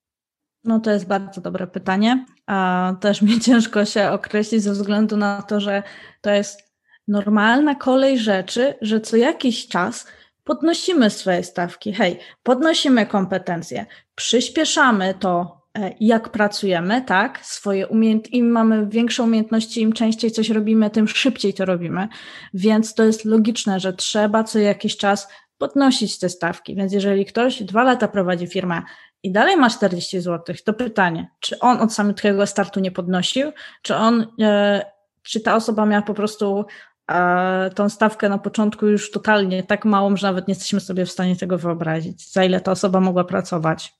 No to jest bardzo dobre pytanie. A też [laughs] mi ciężko się określić ze względu na to, że to jest normalna kolej rzeczy, że co jakiś czas podnosimy swoje stawki. Hej, podnosimy kompetencje, przyspieszamy to, jak pracujemy, tak? Swoje umiejęt im mamy większe umiejętności, im częściej coś robimy, tym szybciej to robimy. Więc to jest logiczne, że trzeba co jakiś czas podnosić te stawki. Więc jeżeli ktoś dwa lata prowadzi firmę i dalej ma 40 zł, to pytanie, czy on od samego startu nie podnosił, czy on, e, czy ta osoba miała po prostu e, tą stawkę na początku już totalnie tak małą, że nawet nie jesteśmy sobie w stanie tego wyobrazić, za ile ta osoba mogła pracować.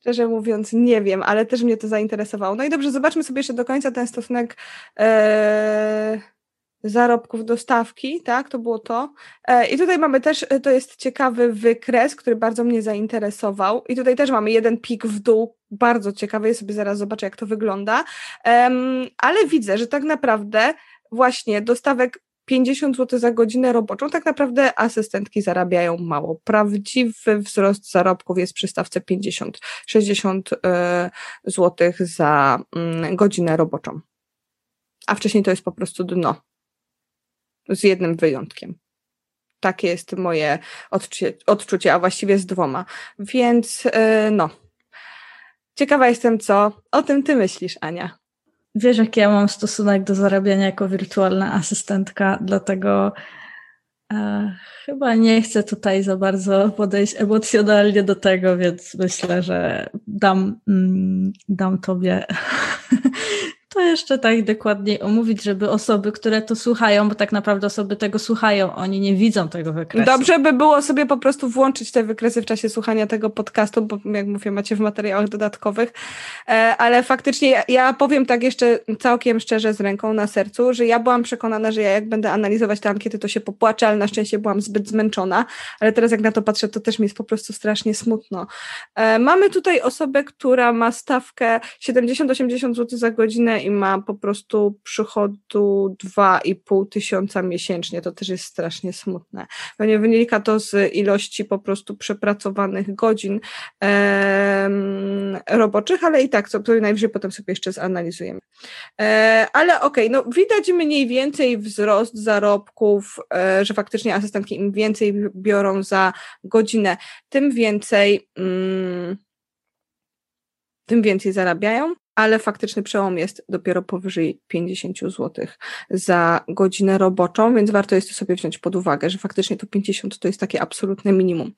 Szczerze mówiąc, nie wiem, ale też mnie to zainteresowało. No i dobrze, zobaczmy sobie jeszcze do końca ten stosunek. E, zarobków dostawki, tak, to było to. E, I tutaj mamy też, e, to jest ciekawy wykres, który bardzo mnie zainteresował. I tutaj też mamy jeden pik w dół, bardzo ciekawy, ja sobie zaraz zobaczę, jak to wygląda. Ale widzę, że tak naprawdę właśnie dostawek 50 zł za godzinę roboczą, tak naprawdę asystentki zarabiają mało. Prawdziwy wzrost zarobków jest przy stawce 50-60 e, zł za mm, godzinę roboczą. A wcześniej to jest po prostu dno z jednym wyjątkiem. Takie jest moje odczucie, odczucie, a właściwie z dwoma. Więc yy, no. Ciekawa jestem, co o tym ty myślisz, Ania. Wiesz, jaki ja mam stosunek do zarabiania jako wirtualna asystentka, dlatego e, chyba nie chcę tutaj za bardzo podejść emocjonalnie do tego, więc myślę, że dam, mm, dam tobie to jeszcze tak dokładniej omówić, żeby osoby, które to słuchają, bo tak naprawdę osoby tego słuchają, oni nie widzą tego wykresu. Dobrze by było sobie po prostu włączyć te wykresy w czasie słuchania tego podcastu, bo jak mówię, macie w materiałach dodatkowych, e, ale faktycznie ja, powiem tak jeszcze całkiem szczerze z ręką na sercu, że ja byłam przekonana, że ja jak będę analizować te ankiety, to się popłaczę, ale na szczęście byłam zbyt zmęczona, ale teraz jak na to patrzę, to też mi jest po prostu strasznie smutno. E, mamy tutaj osobę, która ma stawkę 70-80 zł za godzinę i ma po prostu przychodu 2,5 tysiąca miesięcznie. To też jest strasznie smutne. Pewnie wynika to z ilości po prostu przepracowanych godzin e, roboczych, ale i tak, co najwyżej potem sobie jeszcze zanalizujemy. E, ale okej, okay, no widać mniej więcej wzrost zarobków, e, że faktycznie asystentki im więcej biorą za godzinę, tym więcej. Mm, tym więcej zarabiają, ale faktyczny przełom jest dopiero powyżej 50 zł za godzinę roboczą, więc warto jest to sobie wziąć pod uwagę, że faktycznie to 50 to jest takie absolutne minimum.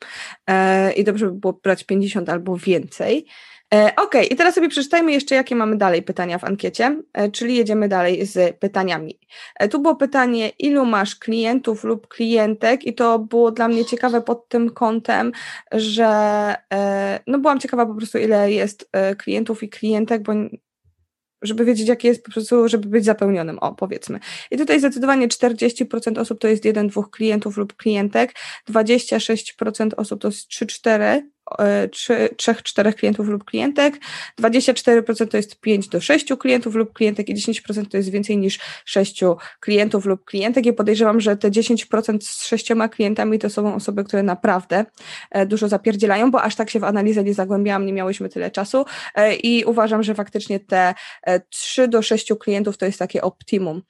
E, I dobrze by było brać 50 albo więcej. E, ok, i teraz sobie przeczytajmy jeszcze, jakie mamy dalej pytania w ankiecie, e, czyli jedziemy dalej z pytaniami. E, tu było pytanie, ilu masz klientów lub klientek, i to było dla mnie ciekawe pod tym kątem, że no byłam ciekawa po prostu, ile jest klientów i klientek, bo żeby wiedzieć, jakie jest po prostu, żeby być zapełnionym, o powiedzmy. I tutaj zdecydowanie 40% osób to jest jeden, dwóch klientów lub klientek, 26% osób to jest 3-4 3-4 klientów lub klientek, 24% to jest 5 do 6 klientów lub klientek i 10% to jest więcej niż 6 klientów lub klientek. I podejrzewam, że te 10% z 6 klientami to są osoby, które naprawdę e, dużo zapierdzielają, bo aż tak się w analizę nie zagłębiałam, nie miałyśmy tyle czasu. E, i uważam, że faktycznie te 3 e, do 6 klientów to jest takie optimum,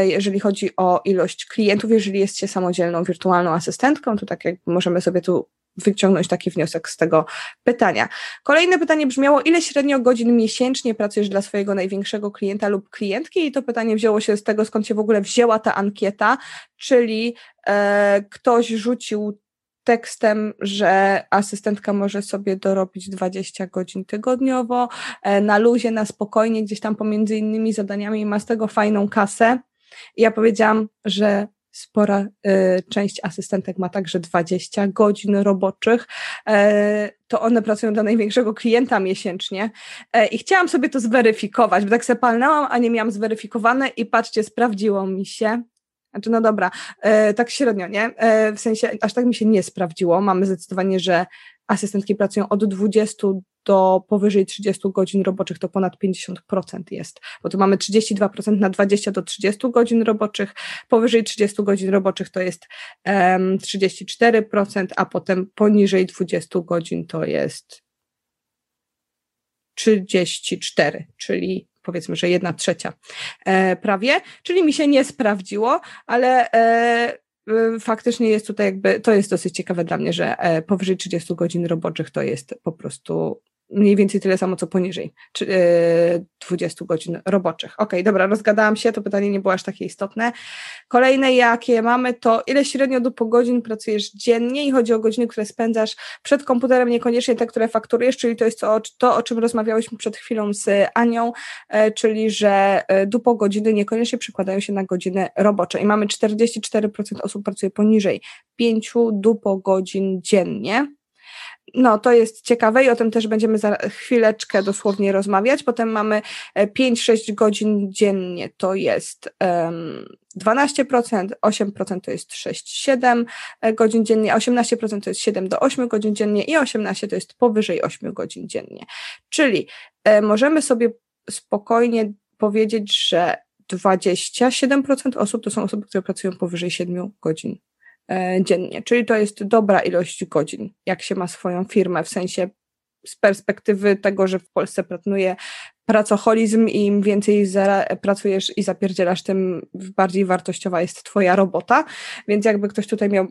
jeżeli chodzi o ilość klientów, jeżeli jest się samodzielną wirtualną asystentką, to tak jak możemy sobie tu wyciągnąć taki wniosek z tego pytania. Kolejne pytanie brzmiało, ile średnio godzin miesięcznie pracujesz dla swojego największego klienta lub klientki? I to pytanie wzięło się z tego, skąd się w ogóle wzięła ta ankieta, czyli e, ktoś rzucił tekstem, że asystentka może sobie dorobić 20 godzin tygodniowo, e, na luzie, na spokojnie, gdzieś tam pomiędzy innymi zadaniami i ma z tego fajną kasę. I ja powiedziałam, że spora y, część asystentek ma także 20 godzin roboczych. E, to one pracują dla największego klienta miesięcznie. E, I chciałam sobie to zweryfikować, bo tak sobie palnęłam, a nie miałam zweryfikowane i patrzcie, sprawdziło mi się. Znaczy, no dobra, e, tak średnio, nie? E, w sensie, aż tak mi się nie sprawdziło. Mamy zdecydowanie, że asystentki pracują od 20 do powyżej 30 godzin roboczych, to ponad 50% jest, bo tu mamy 32% na 20 do 30 godzin roboczych, powyżej 30 godzin roboczych to jest um, 34%, a potem poniżej 20 godzin to jest 34, czyli powiedzmy, że jedna trzecia e, prawie, czyli mi się nie sprawdziło, ale e, e, faktycznie jest tutaj jakby, to jest dosyć ciekawe dla mnie, że e, powyżej 30 godzin roboczych to jest po prostu mniej więcej tyle samo, co poniżej czy, 20 e, godzin roboczych. Ok, dobra, rozgadałam się, to pytanie nie było aż takie istotne. Kolejne, jakie mamy, to ile średnio do godzin pracujesz dziennie i chodzi o godziny, które spędzasz przed komputerem, niekoniecznie te, które fakturujesz, czyli to jest to, to o czym rozmawiałyśmy przed chwilą z Anią, e, czyli że e, dupo godziny niekoniecznie przekładają się na godziny robocze i mamy 44% osób pracuje poniżej 5 dupo godzin dziennie, no, to jest ciekawe i o tym też będziemy za chwileczkę dosłownie rozmawiać. Potem mamy 5-6 e, godzin dziennie, to jest um, 12%, 8% to jest 6-7 e, godzin dziennie, 18% to jest 7 do 8 godzin dziennie i 18% to jest powyżej 8 godzin dziennie. Czyli e, możemy sobie spokojnie powiedzieć, że 27% osób to są osoby, które pracują powyżej 7 godzin dziennie, czyli to jest dobra ilość godzin, jak się ma swoją firmę, w sensie z perspektywy tego, że w Polsce pracuje pracoholizm i im więcej pracujesz i zapierdzielasz, tym bardziej wartościowa jest twoja robota, więc jakby ktoś tutaj miał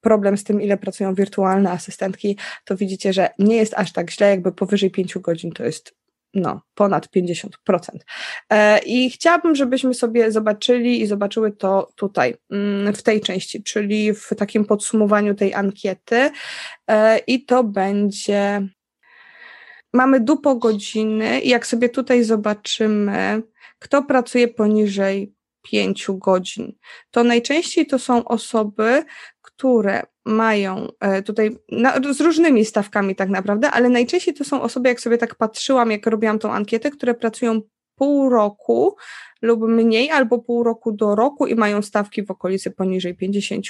problem z tym, ile pracują wirtualne asystentki, to widzicie, że nie jest aż tak źle, jakby powyżej 5 godzin to jest no, ponad 50%. E, I chciałabym, żebyśmy sobie zobaczyli i zobaczyły to tutaj, mm, w tej części, czyli w takim podsumowaniu tej ankiety. E, I to będzie. Mamy dupo godziny, i jak sobie tutaj zobaczymy, kto pracuje poniżej 5 godzin, to najczęściej to są osoby, które mają e, tutaj z różnymi stawkami tak naprawdę, ale najczęściej to są osoby, jak sobie tak patrzyłam, jak robiłam tą ankietę, które pracują pół roku lub mniej, albo pół roku do roku i mają stawki w okolicy poniżej 50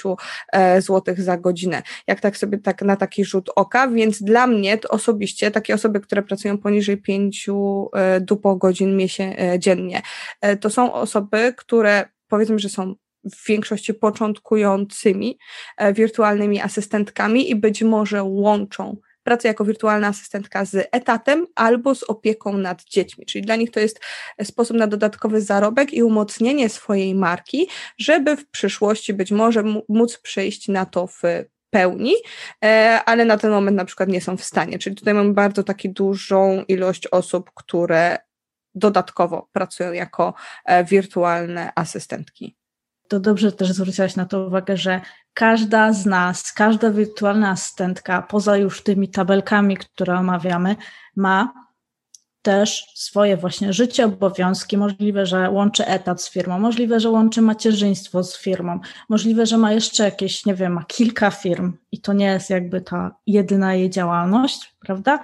e, zł za godzinę. Jak tak sobie tak na taki rzut oka, więc dla mnie to osobiście takie osoby, które pracują poniżej 5 e, dupo godzin miesię, dziennie, to są osoby, które powiedzmy, że są w większości początkującymi e, wirtualnymi asystentkami i być może łączą pracę jako wirtualna asystentka z etatem albo z opieką nad dziećmi. Czyli dla nich to jest sposób na dodatkowy zarobek i umocnienie swojej marki, żeby w przyszłości być może móc przejść na to w pełni, e, ale na ten moment na przykład nie są w stanie. Czyli tutaj mamy bardzo taką dużą ilość osób, które dodatkowo pracują jako e, wirtualne asystentki to dobrze też zwróciłaś na to uwagę, że każda z nas, każda wirtualna asystentka, poza już tymi tabelkami, które omawiamy, ma też swoje właśnie życie, obowiązki. Możliwe, że łączy etat z firmą, możliwe, że łączy macierzyństwo z firmą, możliwe, że ma jeszcze jakieś, nie wiem, ma kilka firm i to nie jest jakby ta jedyna jej działalność, prawda?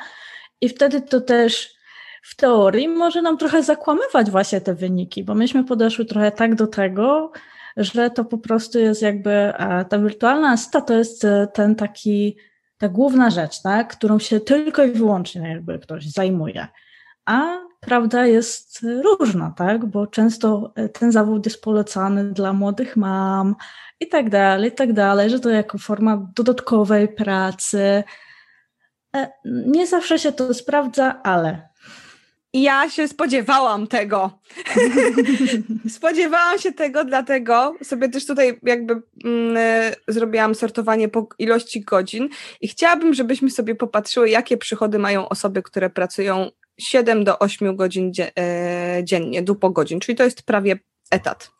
I wtedy to też w teorii może nam trochę zakłamywać właśnie te wyniki, bo myśmy podeszły trochę tak do tego, że to po prostu jest jakby e, ta wirtualna asystent to jest e, ten taki, ta główna rzecz, tak, którą się tylko i wyłącznie jakby ktoś zajmuje. A prawda jest różna, tak, bo często e, ten zawód jest polecany dla młodych mam i tak dalej, i tak dalej, że to jako forma dodatkowej pracy. Nie zawsze się to sprawdza, ale ja się spodziewałam tego. [laughs] spodziewałam się tego, dlatego sobie też tutaj jakby mm, zrobiłam sortowanie po ilości godzin i chciałabym, żebyśmy sobie popatrzyły, jakie przychody mają osoby, które pracują 7 do 8 godzin e, dziennie, dupo godzin, czyli to jest prawie etat.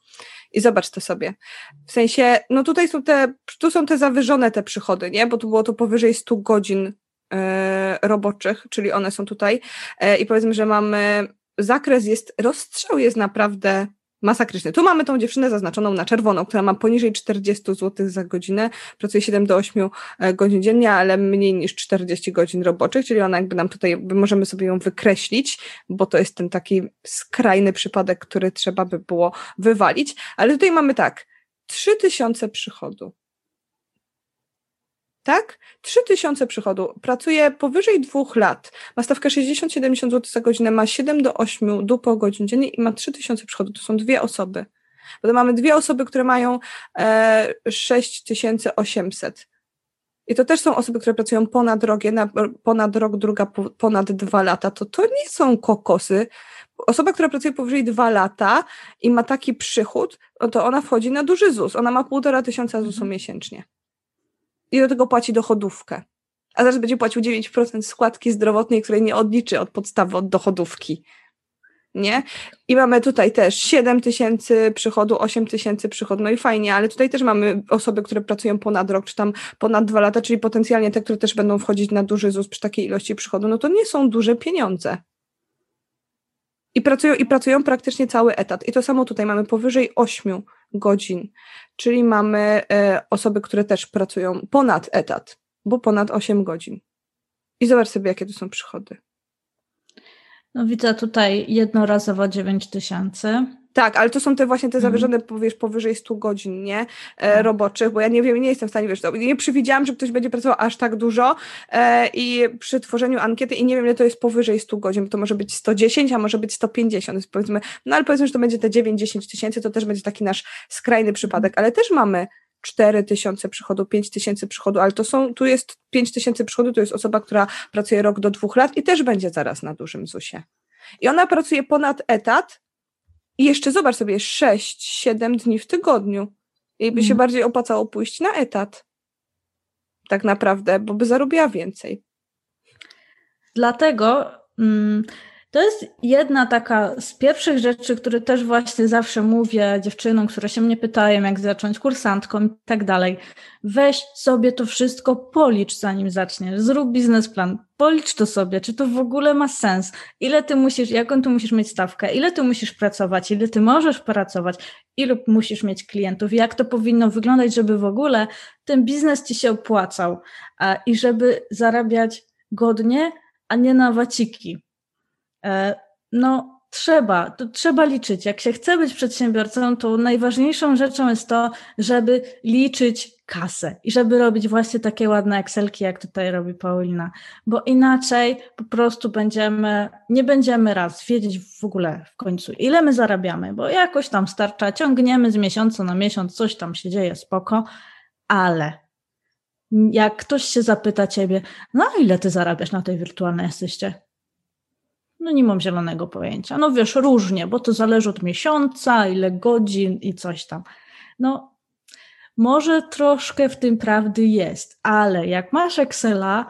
I zobacz to sobie. W sensie, no tutaj są te, tu są te zawyżone te przychody, nie? Bo tu było to powyżej 100 godzin roboczych, czyli one są tutaj e, i powiedzmy, że mamy zakres jest, rozstrzał jest naprawdę masakryczny. Tu mamy tą dziewczynę zaznaczoną na czerwoną, która ma poniżej 40 zł za godzinę, pracuje 7 do 8 e, godzin dziennie, ale mniej niż 40 godzin roboczych, czyli ona jakby nam tutaj, możemy sobie ją wykreślić, bo to jest ten taki skrajny przypadek, który trzeba by było wywalić, ale tutaj mamy tak, 3000 przychodu. Tak? 3000 przychodu. Pracuje powyżej dwóch lat. Ma stawkę 60-70 zł za godzinę, ma 7 do 8 dupo godzin dziennie i ma 3000 przychodu. To są dwie osoby. Potem mamy dwie osoby, które mają e, 6800. I to też są osoby, które pracują ponad rok, jedna ponad rok, druga ponad dwa lata. To to nie są kokosy. Osoba, która pracuje powyżej dwa lata i ma taki przychód, no to ona wchodzi na duży ZUS. Ona ma półtora tysiąca ZUS-u mhm. miesięcznie. I do tego płaci dochodówkę. A zaraz będzie płacił 9% składki zdrowotnej, której nie odliczy od podstawy od dochodówki nie? I mamy tutaj też 7 tysięcy przychodu, 8 tysięcy przychodu, no i fajnie, ale tutaj też mamy osoby, które pracują ponad rok, czy tam ponad dwa lata, czyli potencjalnie te, które też będą wchodzić na duży ZUS przy takiej ilości przychodu, no to nie są duże pieniądze. I pracują, I pracują praktycznie cały etat. I to samo tutaj mamy powyżej 8 godzin, czyli mamy e, osoby, które też pracują ponad etat, bo ponad 8 godzin. I zobacz sobie, jakie to są przychody. No widzę tutaj jednorazowo 9 tysięcy. Tak, ale to są te właśnie te mhm. zawyżone, mm. powiesz, powyżej 100 godzin, nie? E, tak. roboczych, bo ja nie wiem, nie jestem w stanie, wiesz, to, nie przewidziałam, że ktoś będzie pracował aż tak dużo e, i przy tworzeniu ankiety i nie wiem, ile to jest powyżej 100 godzin, bo to może być 110, a może być 150, więc powiedzmy, no ale powiedzmy, że to będzie te 9-10 tysięcy, to też będzie taki nasz skrajny przypadek, ale też mamy 4 tysiące przychodu, 5 tysięcy przychodu, ale to są, tu jest 5 tysięcy przychodu, to jest osoba, która pracuje rok do dwóch lat i też będzie zaraz na dużym ZUS-ie. I ona pracuje ponad etat i jeszcze zobacz sobie 6-7 dni w tygodniu. Jej by się mm. bardziej opłacało pójść na etat. Tak naprawdę, bo by zarobiła więcej. Dlatego mm, to jest jedna taka z pierwszych rzeczy, które też właśnie zawsze mówię dziewczynom, które się mnie pytają, jak zacząć kursantką i tak dalej. Weź sobie to wszystko, policz zanim zaczniesz, zrób biznesplan, policz to sobie, czy to w ogóle ma sens, ile ty musisz, jaką tu musisz mieć stawkę, ile ty musisz pracować, ile ty możesz pracować, ilu musisz mieć klientów, jak to powinno wyglądać, żeby w ogóle ten biznes ci się opłacał? I żeby zarabiać godnie, a nie na waciki no, trzeba, to trzeba liczyć. Jak się chce być przedsiębiorcą, to najważniejszą rzeczą jest to, żeby liczyć kasę i żeby robić właśnie takie ładne Excelki, jak tutaj robi Paulina, bo inaczej po prostu będziemy, nie będziemy raz wiedzieć w ogóle w końcu, ile my zarabiamy, bo jakoś tam starcza, ciągniemy z miesiąca na miesiąc, coś tam się dzieje, spoko, ale jak ktoś się zapyta ciebie, no ile ty zarabiasz na tej wirtualnej asyście? No nie mam zielonego pojęcia. No wiesz, różnie, bo to zależy od miesiąca, ile godzin i coś tam. No, może troszkę w tym prawdy jest, ale jak masz Excela,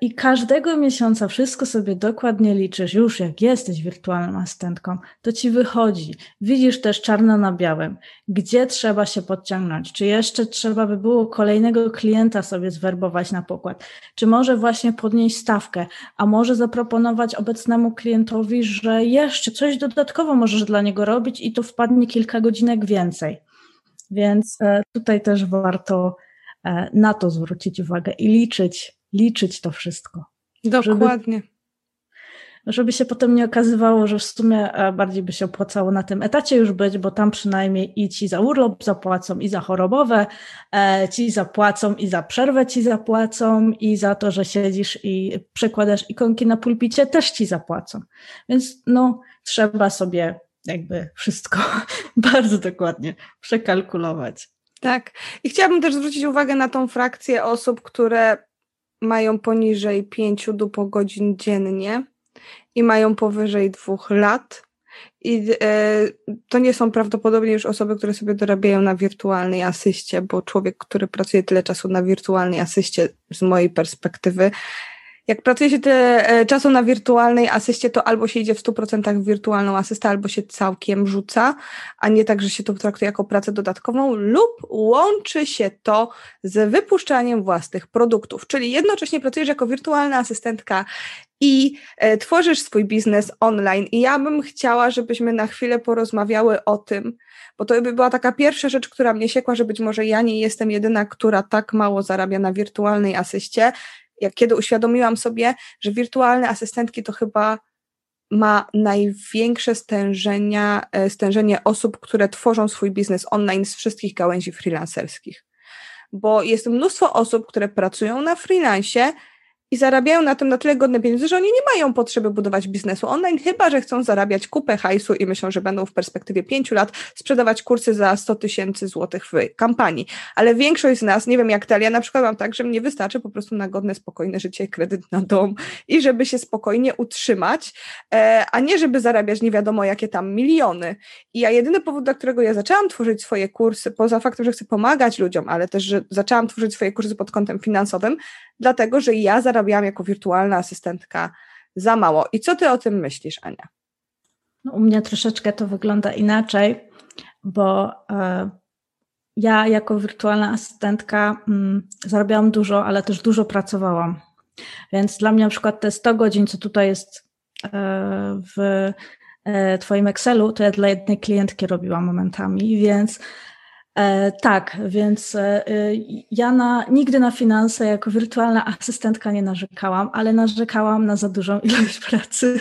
I każdego miesiąca wszystko sobie dokładnie liczysz, już jak jesteś wirtualną asystentką, to ci wychodzi. Widzisz też czarno na białym, gdzie trzeba się podciągnąć, czy jeszcze trzeba by było kolejnego klienta sobie zwerbować na pokład, czy może właśnie podnieść stawkę, a może zaproponować obecnemu klientowi, że jeszcze coś dodatkowo możesz dla niego robić i to wpadnie kilka godzinek więcej. Więc e, tutaj też warto e, na to zwrócić uwagę i liczyć liczyć to wszystko. Dokładnie. Żeby, żeby się potem nie okazywało, że w sumie e, bardziej by się opłacało na tym etacie już być, bo tam przynajmniej i ci za urlop zapłacą, i za chorobowe, e, ci zapłacą, i za przerwę ci zapłacą, i za to, że siedzisz i przekładasz ikonki na pulpicie, też ci zapłacą. Więc no, trzeba sobie jakby wszystko [laughs] bardzo dokładnie przekalkulować. Tak. I chciałabym też zwrócić uwagę na tą frakcję osób, które mają poniżej 5 dupo godzin dziennie i mają powyżej dwóch lat. I e, to nie są prawdopodobnie już osoby, które sobie dorabiają na wirtualnej asyście, bo człowiek, który pracuje tyle czasu na wirtualnej asyście, z mojej perspektywy, jak pracuje się tyle e, czasu na wirtualnej asyście, to albo się idzie w 100% w wirtualną asystę, albo się całkiem rzuca, a nie tak, że się to traktuje jako pracę dodatkową, lub łączy się to z wypuszczaniem własnych produktów. Czyli jednocześnie pracujesz jako wirtualna asystentka i e, tworzysz swój biznes online. I ja bym chciała, żebyśmy na chwilę porozmawiały o tym, bo to by była taka pierwsza rzecz, która mnie siekła, że być może ja nie jestem jedyna, która tak mało zarabia na wirtualnej asyście jak kiedy uświadomiłam sobie, że wirtualne asystentki to chyba ma największe stężenia, e, stężenie osób, które tworzą swój biznes online z wszystkich gałęzi freelancerskich. Bo jest mnóstwo osób, które pracują na freelancie i zarabiają na tym na tyle godne pieniądze, że oni nie mają potrzeby budować biznesu online, chyba że chcą zarabiać kupę hajsu i myślą, że będą w perspektywie pięciu lat sprzedawać kursy za 100 tysięcy złotych w kampanii. Ale większość z nas, nie wiem jak Talia, na przykład mam tak, że mnie wystarczy po prostu na godne, spokojne życie, kredyt na dom i żeby się spokojnie utrzymać, e, a nie żeby zarabiać nie wiadomo jakie tam miliony. I ja jedyny powód, dla którego ja zaczęłam tworzyć swoje kursy, poza faktem, że chcę pomagać ludziom, ale też, że zaczęłam tworzyć swoje kursy pod kątem finansowym, dlatego że ja zarabiałam jako wirtualna asystentka za mało. I co ty o tym myślisz, Ania? No, u mnie troszeczkę to wygląda inaczej, bo e, ja jako wirtualna asystentka mm, zarabiałam dużo, ale też dużo pracowałam. Więc dla mnie na przykład te 100 godzin, co tutaj jest e, w e, Twoim Excelu, to ja dla jednej klientki robiłam momentami, więc tak, więc e, ja na, nigdy na finanse jako wirtualna asystentka nie narzekałam, ale narzekałam na za dużą ilość [laughs] pracy,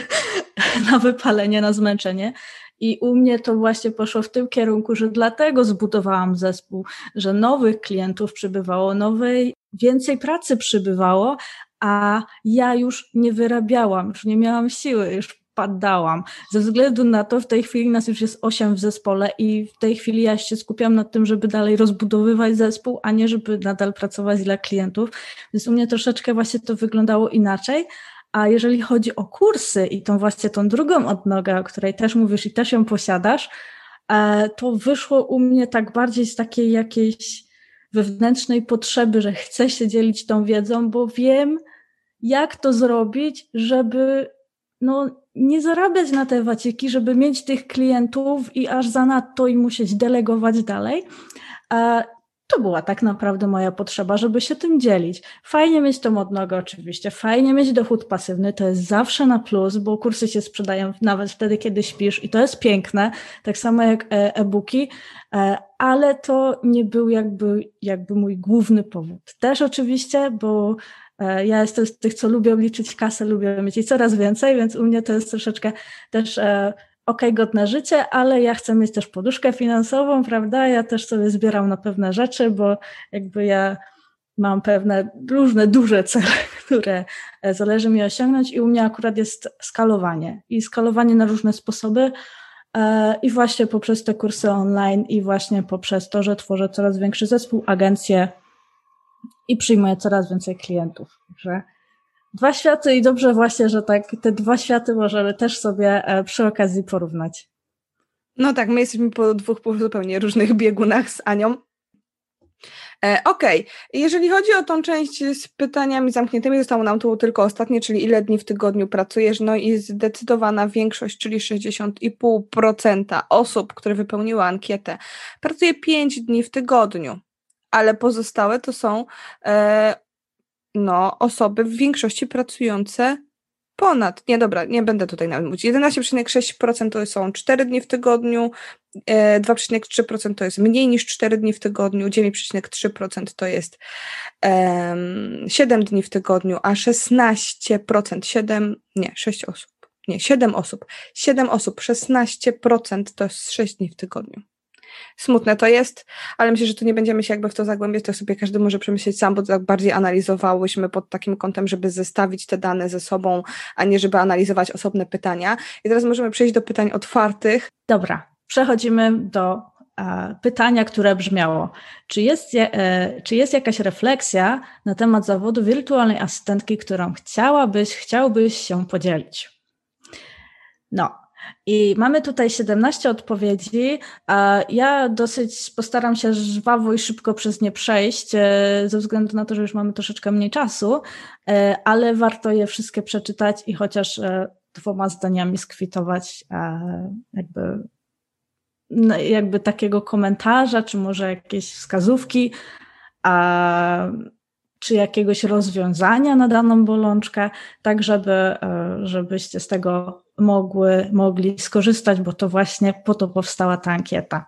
na wypalenie, na zmęczenie. I u mnie to właśnie poszło w tym kierunku, że dlatego zbudowałam zespół, że nowych klientów przybywało, nowej, więcej pracy przybywało, a ja już nie wyrabiałam, już nie miałam siły, już poddałam. Ze względu na to w tej chwili nas już jest osiem w zespole i w tej chwili ja się skupiam na tym, żeby dalej rozbudowywać zespół, a nie żeby nadal pracować dla klientów. Więc u mnie troszeczkę właśnie to wyglądało inaczej. A jeżeli chodzi o kursy i tą właśnie tą drugą odnogę, o której też mówisz i też ją posiadasz, e, to wyszło u mnie tak bardziej z takiej jakiejś wewnętrznej potrzeby, że chcę się dzielić tą wiedzą, bo wiem, jak to zrobić, żeby no, nie zarabiać na te waciki, żeby mieć tych klientów i aż zanadto i musieć delegować dalej. A to była tak naprawdę moja potrzeba, żeby się tym dzielić. Fajnie mieć tą odnogę oczywiście, fajnie mieć dochód pasywny, to jest zawsze na plus, bo kursy się sprzedają nawet wtedy, kiedy śpisz i to jest piękne, tak samo jak e, e-booki, e, ale to nie był jakby, jakby mój główny powód. Też oczywiście, bo ja jestem z tych, co lubią liczyć kasę, lubię mieć jej coraz więcej, więc u mnie to jest troszeczkę też e, ok, godne życie, ale ja chcę mieć też poduszkę finansową, prawda? Ja też sobie zbieram na pewne rzeczy, bo jakby ja mam pewne różne duże cele, [laughs] które e, zależy mi osiągnąć i u mnie akurat jest skalowanie i skalowanie na różne sposoby i właśnie poprzez te kursy online i właśnie poprzez to, że tworzę coraz większy zespół, agencję, i przyjmuje coraz więcej klientów. Że dwa światy i dobrze właśnie, że tak te dwa światy możemy też sobie e, przy okazji porównać. No tak, my jesteśmy po dwóch zupełnie różnych biegunach z Anią. E, Okej, okay. jeżeli chodzi o tą część z pytaniami zamkniętymi, zostało nam tu tylko ostatnie, czyli ile dni w tygodniu pracujesz, no i zdecydowana większość, czyli 60,5% osób, które wypełniły ankietę, pracuje 5 dni w tygodniu ale pozostałe to są e, no, osoby w większości pracujące ponad, nie dobra, nie będę tutaj nawet mówić, 11,6% to są 4 dni w tygodniu, 2,3% e, to jest mniej niż 4 dni w tygodniu, 9,3% to jest um, 7 dni w tygodniu, a 16%, 7, nie, 6 osób, nie, 7 osób, 7 osób, 16% to jest 6 dni w tygodniu smutne to jest, ale myślę, że tu nie będziemy się jakby w to zagłębiać, to sobie każdy może przemyśleć sam, bo tak bardziej analizowałyśmy pod takim kątem, żeby zestawić te dane ze sobą, a nie żeby analizować osobne pytania. I teraz możemy przejść do pytań otwartych. Dobra, przechodzimy do e, pytania, które brzmiało, czy jest, e, czy jest jakaś refleksja na temat zawodu wirtualnej asystentki, którą chciałabyś, chciałbyś się podzielić? No, i mamy tutaj 17 odpowiedzi. Ja dosyć postaram się żwawo i szybko przez nie przejść, e, ze względu na to, że już mamy troszeczkę mniej czasu, e, ale warto je wszystkie przeczytać i chociaż e, dwoma zdaniami skwitować jakby, jakby takiego komentarza, czy może jakieś wskazówki, czy jakiegoś rozwiązania na daną bolączkę, tak żeby, żebyście z tego mogły, mogli skorzystać, bo to właśnie po to powstała ta ankieta.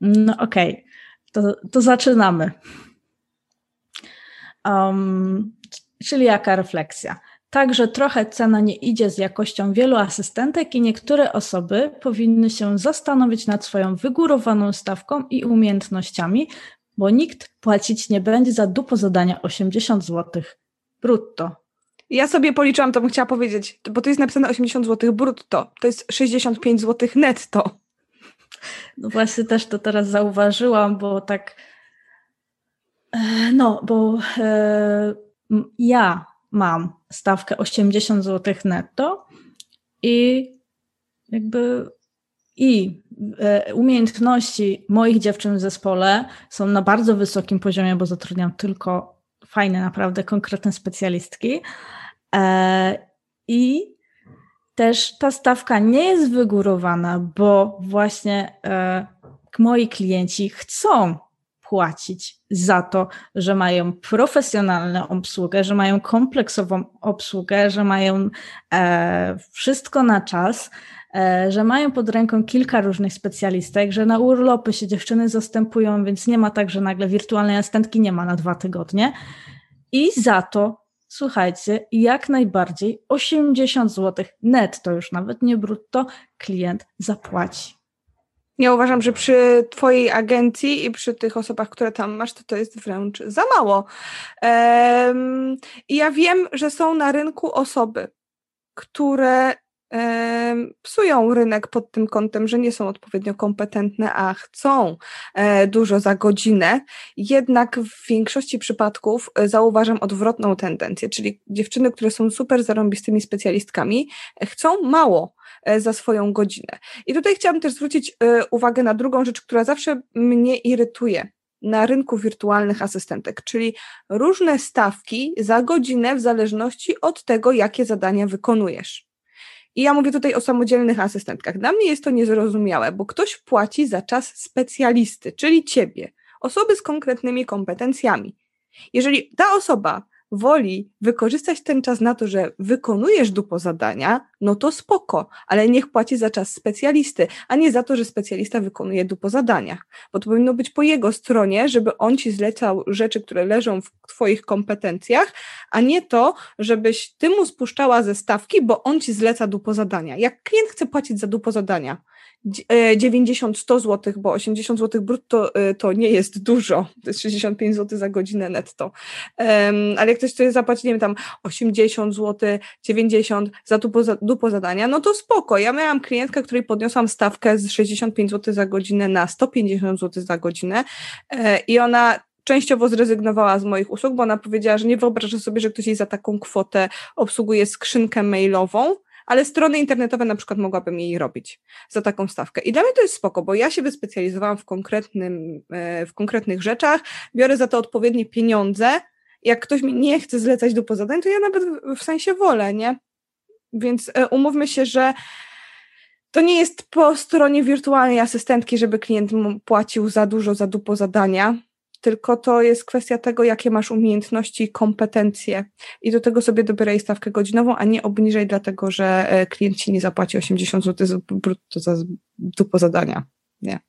No okej, okay. to, to zaczynamy. Um, czyli jaka refleksja? Także trochę cena nie idzie z jakością wielu asystentek i niektóre osoby powinny się zastanowić nad swoją wygórowaną stawką i umiejętnościami, bo nikt płacić nie będzie za dupo zadania 80 zł brutto. Ja sobie policzyłam, to bym chciała powiedzieć, bo to jest napisane 80 zł brutto, to jest 65 zł netto. No właśnie też to teraz zauważyłam, bo tak e, no, bo e, ja mam stawkę 80 zł netto i jakby i umiejętności moich dziewczyn w zespole są na bardzo wysokim poziomie, bo zatrudniam tylko fajne, naprawdę konkretne specjalistki. E, I też ta stawka nie jest wygórowana, bo właśnie e, moi klienci chcą płacić za to, że mają profesjonalną obsługę, że mają kompleksową obsługę, że mają e, wszystko na czas, e, że mają pod ręką kilka różnych specjalistek, że na urlopy się dziewczyny zastępują, więc nie ma tak, że nagle wirtualnej asystentki nie ma na dwa tygodnie. I za to, słuchajcie, jak najbardziej 80 zł netto, już nawet nie brutto, klient zapłaci. Ja uważam, że przy Twojej agencji i przy tych osobach, które tam masz, to to jest wręcz za mało. Ja wiem, że są na rynku osoby, które psują rynek pod tym kątem, że nie są odpowiednio kompetentne, a chcą e, dużo za godzinę. Jednak w większości przypadków e, zauważam odwrotną tendencję, czyli dziewczyny, które są super zarąbistymi specjalistkami, e, chcą mało za swoją godzinę. I tutaj chciałabym też zwrócić uwagę na drugą rzecz, która zawsze mnie irytuje na rynku wirtualnych asystentek, czyli różne stawki za godzinę w zależności od tego, jakie zadania wykonujesz. I ja mówię tutaj o samodzielnych asystentkach. Dla mnie jest to niezrozumiałe, bo ktoś płaci za czas specjalisty, czyli ciebie, osoby z konkretnymi kompetencjami. Jeżeli ta osoba woli wykorzystać ten czas na to, że wykonujesz dupo zadania, no to spoko, ale niech płaci za czas specjalisty, a nie za to, że specjalista wykonuje dupo zadania. Bo to powinno być po jego stronie, żeby on ci zlecał rzeczy, które leżą w twoich kompetencjach, a nie to, żebyś ty mu spuszczała ze stawki, bo on ci zleca dupo zadania. Jak klient chce płacić za dupo zadania, 90-100 zł, bo 80 zł brutto e, to nie jest dużo, to jest 65 zł za godzinę netto. Ale jak ktoś chce zapłacić, nie wiem, tam 80 zł, 90 za dupo, dupo zadania, no to spoko. Ja miałam klientkę, której podniosłam stawkę z 65 zł za godzinę na 150 zł za godzinę e, i ona częściowo zrezygnowała z moich usług, bo ona powiedziała, że nie wyobraża sobie, że ktoś jej za taką kwotę obsługuje skrzynkę mailową, ale strony internetowe na przykład mogłabym jej robić za taką stawkę. I dla mnie to jest spoko, bo ja się wyspecjalizowałam w, konkretnym, e, w konkretnych rzeczach, biorę za to odpowiednie pieniądze. Jak ktoś mi nie chce zlecać do pozadań, to ja nawet w sensie wolę, nie? Więc e, umówmy się, że to nie jest po stronie wirtualnej asystentki, żeby klient płacił za dużo za dupo zadania, tylko to jest kwestia tego, jakie masz umiejętności i kompetencje. I do tego sobie dobieraj stawkę godzinową, a nie obniżaj dlatego, że e, klient ci nie zapłaci 80 zł brutto za dupo zadania. Nie.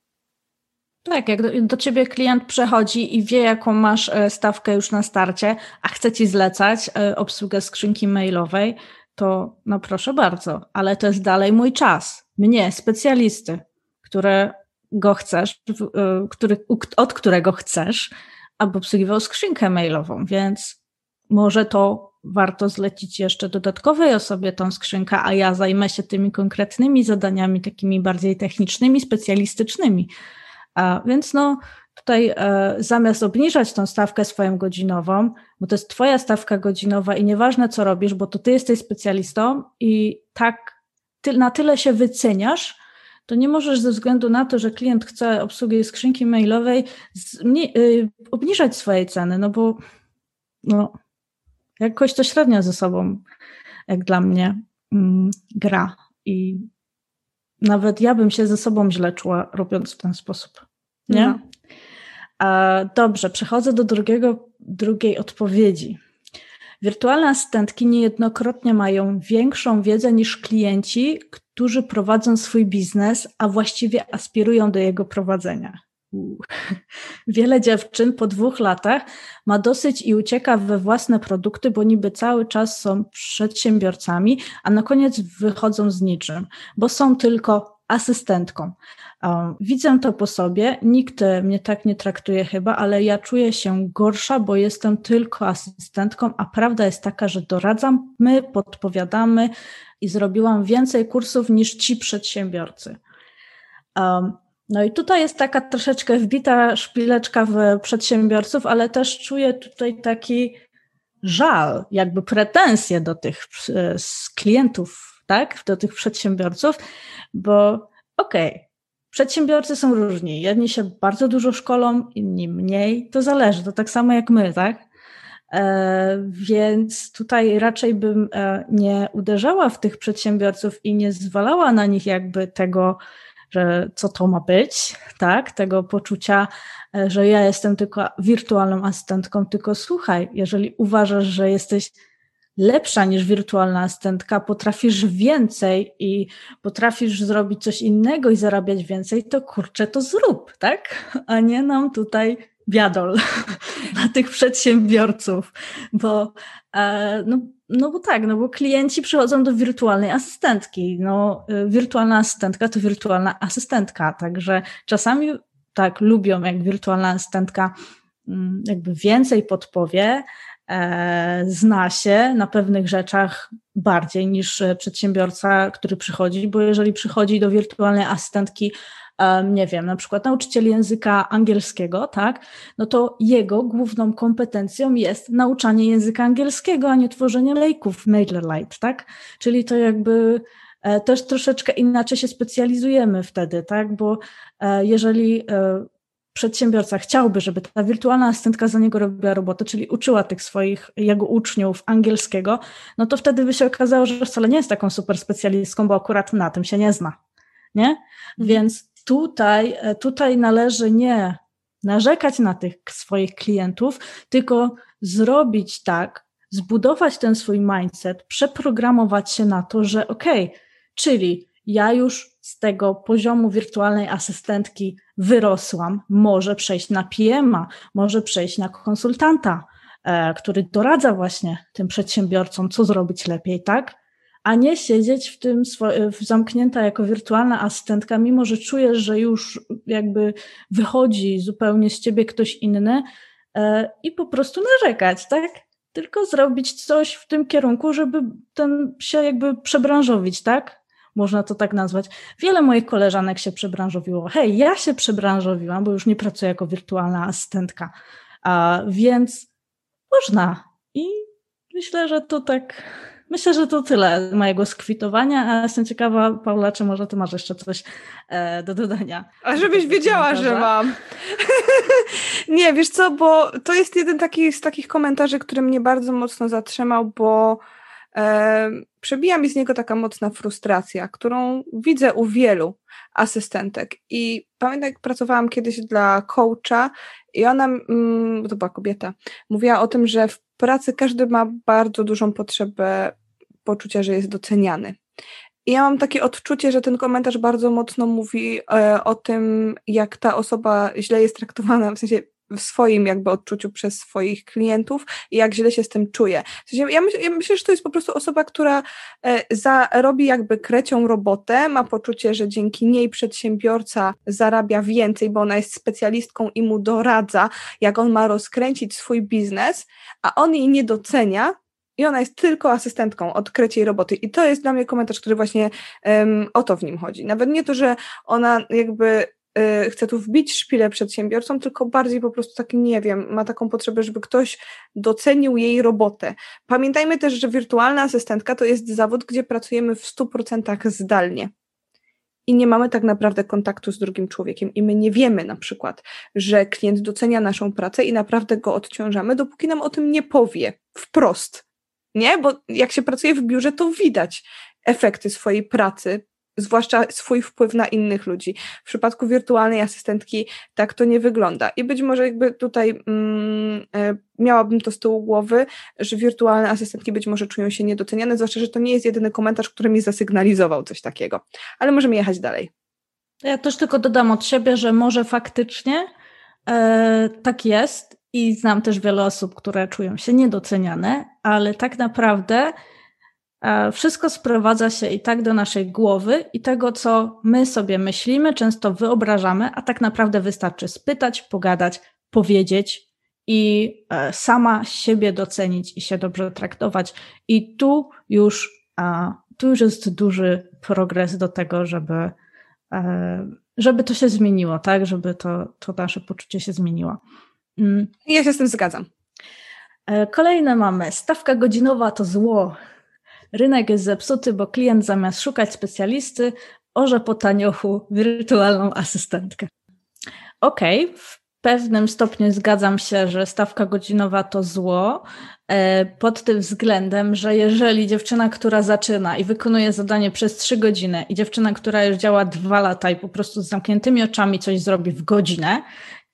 Tak, jak do, do, ciebie klient przechodzi i wie, jaką masz e, stawkę już na starcie, a chce ci zlecać e, obsługę skrzynki mailowej, to no proszę bardzo, ale to jest dalej mój czas. Mnie, specjalisty, które go chcesz, y, który, od którego chcesz, aby obsługiwał skrzynkę mailową, więc może to warto zlecić jeszcze dodatkowej osobie tą skrzynkę, a ja zajmę się tymi konkretnymi zadaniami, takimi bardziej technicznymi, specjalistycznymi. A więc no, tutaj e, zamiast obniżać tą stawkę swoją godzinową, bo to jest Twoja stawka godzinowa i nieważne co robisz, bo to Ty jesteś specjalistą i tak ty, na tyle się wyceniasz, to nie możesz ze względu na to, że klient chce obsługi skrzynki mailowej y, obniżać swojej ceny, no bo no, jakoś to średnio ze sobą, jak dla mnie, mm, gra. I nawet ja bym się ze sobą źle czuła, robiąc w ten sposób. Nie? No. dobrze, przechodzę do drugiego, drugiej odpowiedzi. Wirtualne asystentki niejednokrotnie mają większą wiedzę niż klienci, którzy prowadzą swój biznes, a właściwie aspirują do jego prowadzenia. [laughs] wiele dziewczyn po dwóch latach ma dosyć i ucieka we własne produkty, bo niby cały czas są przedsiębiorcami, a na koniec wychodzą z niczym, bo są tylko asystentką. Widzę to po sobie, nikt mnie tak nie traktuje chyba, ale ja czuję się gorsza, bo jestem tylko asystentką, a prawda jest taka, że doradzam, my podpowiadamy i zrobiłam więcej kursów niż ci przedsiębiorcy. No i tutaj jest taka troszeczkę wbita szpileczka w przedsiębiorców, ale też czuję tutaj taki żal, jakby pretensje do tych z klientów, tak, do tych przedsiębiorców, bo okej, okay, przedsiębiorcy są różni. Jedni się bardzo dużo szkolą, inni mniej. To zależy, to tak samo jak my, tak? E, więc tutaj raczej bym e, nie uderzała w tych przedsiębiorców i nie zwalała na nich jakby tego, że co to ma być, tak? Tego poczucia, e, że ja jestem tylko wirtualną asystentką, tylko słuchaj, jeżeli uważasz, że jesteś lepsza niż wirtualna asystentka, potrafisz więcej i potrafisz zrobić coś innego i zarabiać więcej, to kurczę, to zrób, tak? A nie nam tutaj biadol na [laughs] tych przedsiębiorców, bo e, no, no bo tak, no bo klienci przychodzą do wirtualnej asystentki. No, y, wirtualna asystentka to wirtualna asystentka, także czasami tak lubią, jak wirtualna asystentka mm, jakby więcej podpowie, zna się na pewnych rzeczach bardziej niż przedsiębiorca, który przychodzi, bo jeżeli przychodzi do wirtualnej asystentki nie wiem, na przykład nauczyciel języka angielskiego, tak, no to jego główną kompetencją jest nauczanie języka angielskiego, a nie tworzenie lejków MailerLite, tak? Czyli to jakby e, też troszeczkę inaczej się specjalizujemy wtedy, tak? Bo e, jeżeli e, przedsiębiorca chciałby, żeby ta wirtualna asystentka za niego robiła robotę, czyli uczyła tych swoich jego uczniów angielskiego, no to wtedy by się okazało, że wcale nie jest taką super specjalistką, bo akurat na tym się nie zna. Nie? Mhm. Więc tutaj, e, tutaj należy nie narzekać na tych swoich klientów, tylko zrobić tak, zbudować ten swój mindset, przeprogramować się na to, że okej, okay, czyli ja już z tego poziomu wirtualnej asystentki wyrosłam, może przejść na PM-a, może przejść na konsultanta, e, który doradza właśnie tym przedsiębiorcom, co zrobić lepiej, tak? a nie siedzieć w tym w zamknięta jako wirtualna asystentka, mimo że czujesz, że już jakby wychodzi zupełnie z ciebie ktoś inny e, i po prostu narzekać, tak? Tylko zrobić coś w tym kierunku, żeby ten się jakby przebranżowić, tak? Można to tak nazwać. Wiele moich koleżanek się przebranżowiło. Hej, ja się przebranżowiłam, bo już nie pracuję jako wirtualna asystentka, a więc można. I myślę, że to tak Myślę, że to tyle mojego skwitowania, a jestem ciekawa, Paula, czy może ty masz jeszcze coś e, do dodania? A żebyś wiedziała, że mam. [laughs] nie, wiesz co, bo to jest jeden taki z takich komentarzy, który mnie bardzo mocno zatrzymał, bo przebija mi z niego taka mocna frustracja, którą widzę u wielu asystentek. I pamiętam, jak pracowałam kiedyś dla coacha i ona, to była kobieta, mówiła o tym, że w pracy każdy ma bardzo dużą potrzebę poczucia, że jest doceniany. I ja mam takie odczucie, że ten komentarz bardzo mocno mówi e, o tym, jak ta osoba źle jest traktowana, w sensie w swoim jakby odczuciu przez swoich klientów i jak źle się z tym czuje. W sensie ja, myśl, ja myślę, że to jest po prostu osoba, która e, zarobi jakby krecią robotę, ma poczucie, że dzięki niej przedsiębiorca zarabia więcej, bo ona jest specjalistką i mu doradza, jak on ma rozkręcić swój biznes, a on jej nie docenia, i ona jest tylko asystentką od kreciej roboty. I to jest dla mnie komentarz, który właśnie um, o to w nim chodzi. Nawet nie to, że ona jakby chce tu wbić szpilę przedsiębiorcom, tylko bardziej po prostu taki, nie wiem, ma taką potrzebę, żeby ktoś docenił jej robotę. Pamiętajmy też, że wirtualna asystentka to jest zawód, gdzie pracujemy w 100% zdalnie. I nie mamy tak naprawdę kontaktu z drugim człowiekiem, i my nie wiemy na przykład, że klient docenia naszą pracę i naprawdę go odciążamy, dopóki nam o tym nie powie wprost. Nie? Bo jak się pracuje w biurze, to widać efekty swojej pracy, zwłaszcza swój wpływ na innych ludzi. W przypadku wirtualnej asystentki tak to nie wygląda. I być może jakby tutaj mm, e, miałabym to z tyłu głowy, że wirtualne asystentki być może czują się niedoceniane, zwłaszcza, że to nie jest jedyny komentarz, który mi zasygnalizował coś takiego. Ale możemy jechać dalej. Ja też tylko dodam od siebie, że może faktycznie e, tak jest i znam też wiele osób, które czują się niedoceniane, ale tak naprawdę wszystko sprowadza się i tak do naszej głowy i tego, co my sobie myślimy, często wyobrażamy, a tak naprawdę wystarczy spytać, pogadać, powiedzieć i e, sama siebie docenić i się dobrze traktować. I tu już, tu już jest duży progres do tego, żeby, e, żeby to się zmieniło, tak? Żeby to, to nasze poczucie się zmieniło. Mm. Ja się z tym zgadzam. E, kolejne mamy. Stawka godzinowa to zło. Rynek jest zepsuty, bo klient zamiast szukać specjalisty, orze po taniochu wirtualną asystentkę. Okej, okay, w pewnym stopniu zgadzam się, że stawka godzinowa to zło, e, pod tym względem, że jeżeli dziewczyna, która zaczyna i wykonuje zadanie przez trzy godziny i dziewczyna, która już działa dwa lata i po prostu z zamkniętymi oczami coś zrobi w godzinę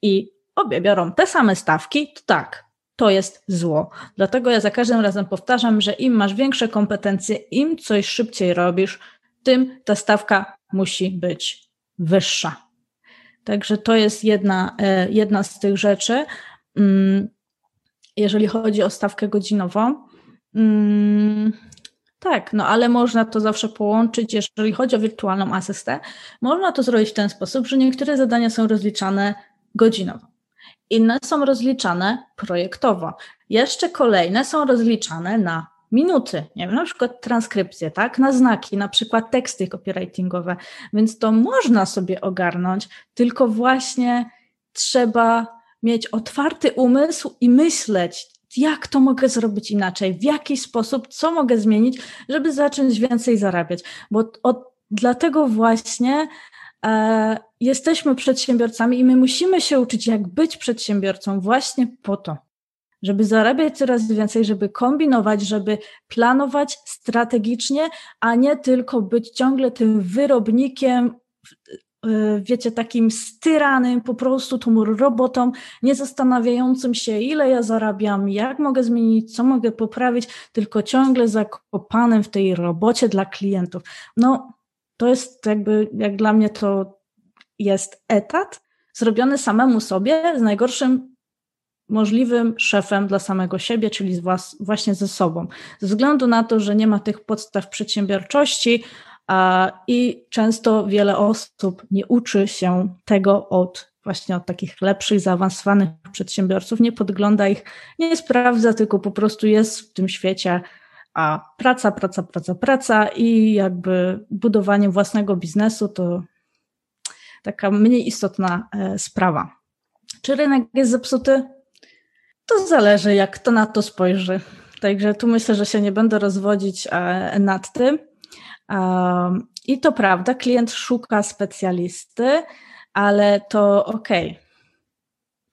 i obie biorą te same stawki, to tak, to jest zło. Dlatego ja za każdym razem powtarzam, że im masz większe kompetencje, im coś szybciej robisz, tym ta stawka musi być wyższa. Także to jest jedna, e, jedna z tych rzeczy. Mm, jeżeli chodzi o stawkę godzinową, mm, tak, no ale można to zawsze połączyć, jeżeli chodzi o wirtualną asystę, można to zrobić w ten sposób, że niektóre zadania są rozliczane godzinowo. Inne są rozliczane projektowo. Jeszcze kolejne są rozliczane na minuty, nie wiem, na przykład transkrypcje, tak, na znaki, na przykład teksty copywritingowe, więc to można sobie ogarnąć, tylko właśnie trzeba mieć otwarty umysł i myśleć, jak to mogę zrobić inaczej, w jaki sposób, co mogę zmienić, żeby zacząć więcej zarabiać, bo od, dlatego właśnie e, jesteśmy przedsiębiorcami i my musimy się uczyć, jak być przedsiębiorcą właśnie po to, żeby zarabiać coraz więcej, żeby kombinować, żeby planować strategicznie, a nie tylko być ciągle tym wyrobnikiem, y, wiecie, takim styranym, po prostu tą robotą, nie zastanawiającym się, ile ja zarabiam, jak mogę zmienić, co mogę poprawić, tylko ciągle zakopanym w tej robocie dla klientów. No, to jest jakby, jak dla mnie to jest etat zrobiony samemu sobie z najgorszym możliwym szefem dla samego siebie, czyli właśnie ze sobą. Ze względu na to, że nie ma tych podstaw przedsiębiorczości a, i często wiele osób nie uczy się tego od właśnie od takich lepszych, zaawansowanych przedsiębiorców, nie podgląda ich, nie sprawdza, tylko po prostu jest w tym świecie a praca, praca, praca, praca i jakby budowanie własnego biznesu to taka mniej istotna e, sprawa. Czy rynek jest zepsuty? To zależy, jak kto na to spojrzy. Także tu myślę, że się nie będę rozwodzić e, nad tym. I to prawda, klient szuka specjalisty, ale to okej. Okay.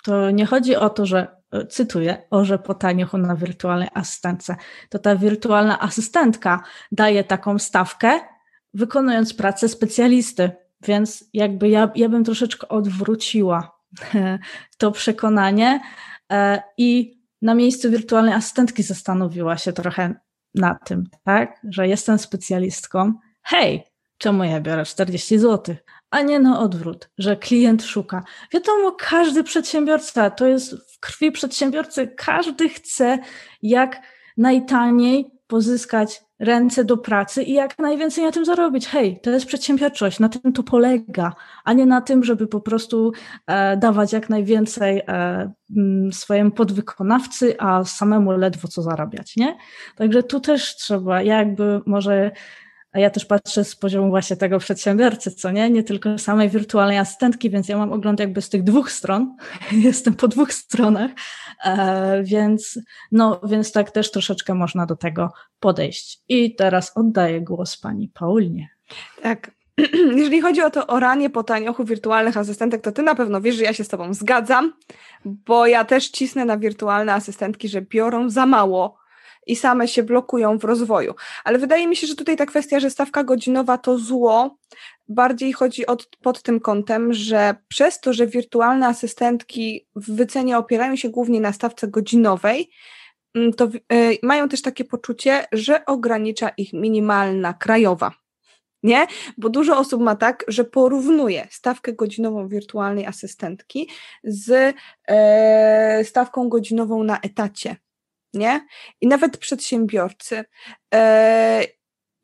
To nie chodzi o to, że e, cytuję, orze po taniochu na wirtualnej asystentce. To ta wirtualna asystentka daje taką stawkę, wykonując pracę specjalisty. Więc jakby ja, ja bym troszeczkę odwróciła [laughs] to przekonanie, E, i na miejscu wirtualnej asystentki zastanowiła się trochę na tym, tak, że jestem specjalistką. Hej, czemu ja biorę 40 zł? A nie na odwrót, że klient szuka. Wiadomo, każdy przedsiębiorca, to jest w krwi przedsiębiorcy, każdy chce jak najtaniej pozyskać ręce do pracy i jak najwięcej na tym zarobić. Hej, to jest przedsiębiorczość, na tym to polega, a nie na tym, żeby po prostu e, dawać jak najwięcej e, swojemu podwykonawcy, a samemu ledwo co zarabiać, nie? Także tu też trzeba jakby może a ja też patrzę z poziomu właśnie tego przedsiębiorcy, co nie? Nie tylko samej wirtualnej asystentki, więc ja mam ogląd jakby z tych dwóch stron. [laughs] Jestem po dwóch stronach, e, więc no, więc tak też troszeczkę można do tego podejść. I teraz oddaję głos pani Paulinie. Tak, [clears throat] jeżeli chodzi o to oranie po taniochu wirtualnych asystentek, to ty na pewno wiesz, że ja się z tobą zgadzam, bo ja też cisnę na wirtualne asystentki, że biorą za mało i same się blokują w rozwoju. Ale wydaje mi się, że tutaj ta kwestia, że stawka godzinowa to zło, bardziej chodzi od, pod tym kątem, że przez to, że wirtualne asystentki w wycenie opierają się głównie na stawce godzinowej, mm, to y, mają też takie poczucie, że ogranicza ich minimalna krajowa. nie? Bo dużo osób ma tak, że porównuje stawkę godzinową wirtualnej asystentki z e, stawką godzinową na etacie, nie? I nawet przedsiębiorcy. E,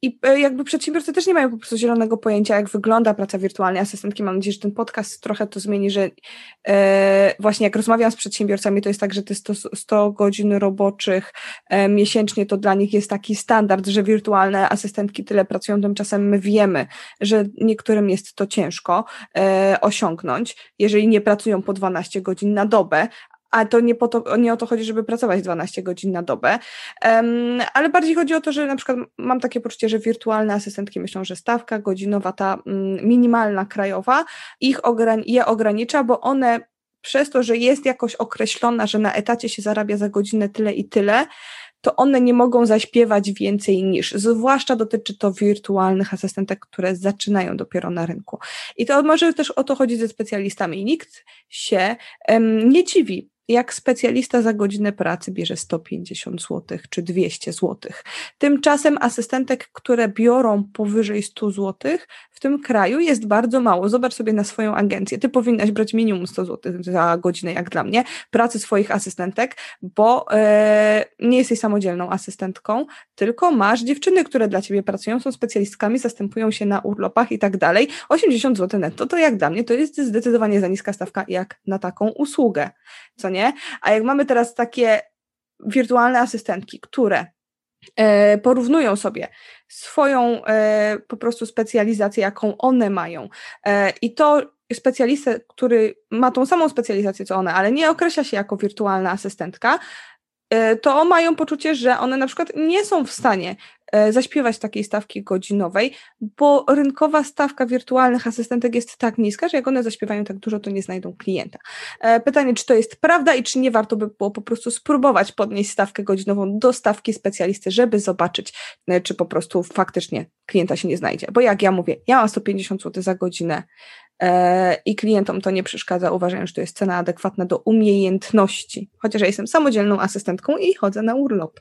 i e, jakby przedsiębiorcy też nie mają po prostu zielonego pojęcia, jak wygląda praca wirtualnej asystentki. Mam nadzieję, że ten podcast trochę to zmieni, że e, właśnie jak rozmawiam z przedsiębiorcami, to jest tak, że te 100, 100 godzin roboczych miesięcznie to dla nich jest taki standard, że wirtualne asystentki tyle pracują, tymczasem my wiemy, że niektórym jest to ciężko osiągnąć, jeżeli nie pracują po 12 godzin na dobę, a to nie, po to, nie o to chodzi, żeby pracować 12 godzin na dobę, um, ale bardziej chodzi o to, że na przykład mam takie poczucie, że wirtualne asystentki myślą, że stawka godzinowa, ta mm, minimalna krajowa, ich ogran je ogranicza, bo one przez to, że jest jakoś określona, że na etacie się zarabia za godzinę tyle i tyle, to one nie mogą zaśpiewać więcej niż. Zwłaszcza dotyczy to wirtualnych asystentek, które zaczynają dopiero na rynku. I to może też o to chodzi ze specjalistami. Nikt się um, nie dziwi, jak specjalista za godzinę pracy bierze 150 zł czy 200 zł. Tymczasem asystentek, które biorą powyżej 100 zł w tym kraju jest bardzo mało. Zobacz sobie na swoją agencję. Ty powinnaś brać minimum 100 zł za godzinę, jak dla mnie, pracy swoich asystentek, bo e, nie jesteś samodzielną asystentką, tylko masz dziewczyny, które dla ciebie pracują, są specjalistkami, zastępują się na urlopach i tak dalej. 80 zł netto to jak dla mnie to jest zdecydowanie za niska stawka jak na taką usługę. Co nie? A jak mamy teraz takie wirtualne asystentki, które e, porównują sobie swoją e, po prostu specjalizację, jaką one mają e, i to specjalistę, który ma tą samą specjalizację co one, ale nie określa się jako wirtualna asystentka, to mają poczucie, że one na przykład nie są w stanie zaśpiewać takiej stawki godzinowej, bo rynkowa stawka wirtualnych asystentek jest tak niska, że jak one zaśpiewają tak dużo, to nie znajdą klienta. E, pytanie, czy to jest prawda i czy nie warto by było po prostu spróbować podnieść stawkę godzinową do stawki specjalisty, żeby zobaczyć, czy po prostu faktycznie klienta się nie znajdzie. Bo jak ja mówię, ja mam 150 zł za godzinę E, i klientom to nie przeszkadza, uważają, że to jest cena adekwatna do umiejętności, chociaż ja jestem samodzielną asystentką i chodzę na urlop.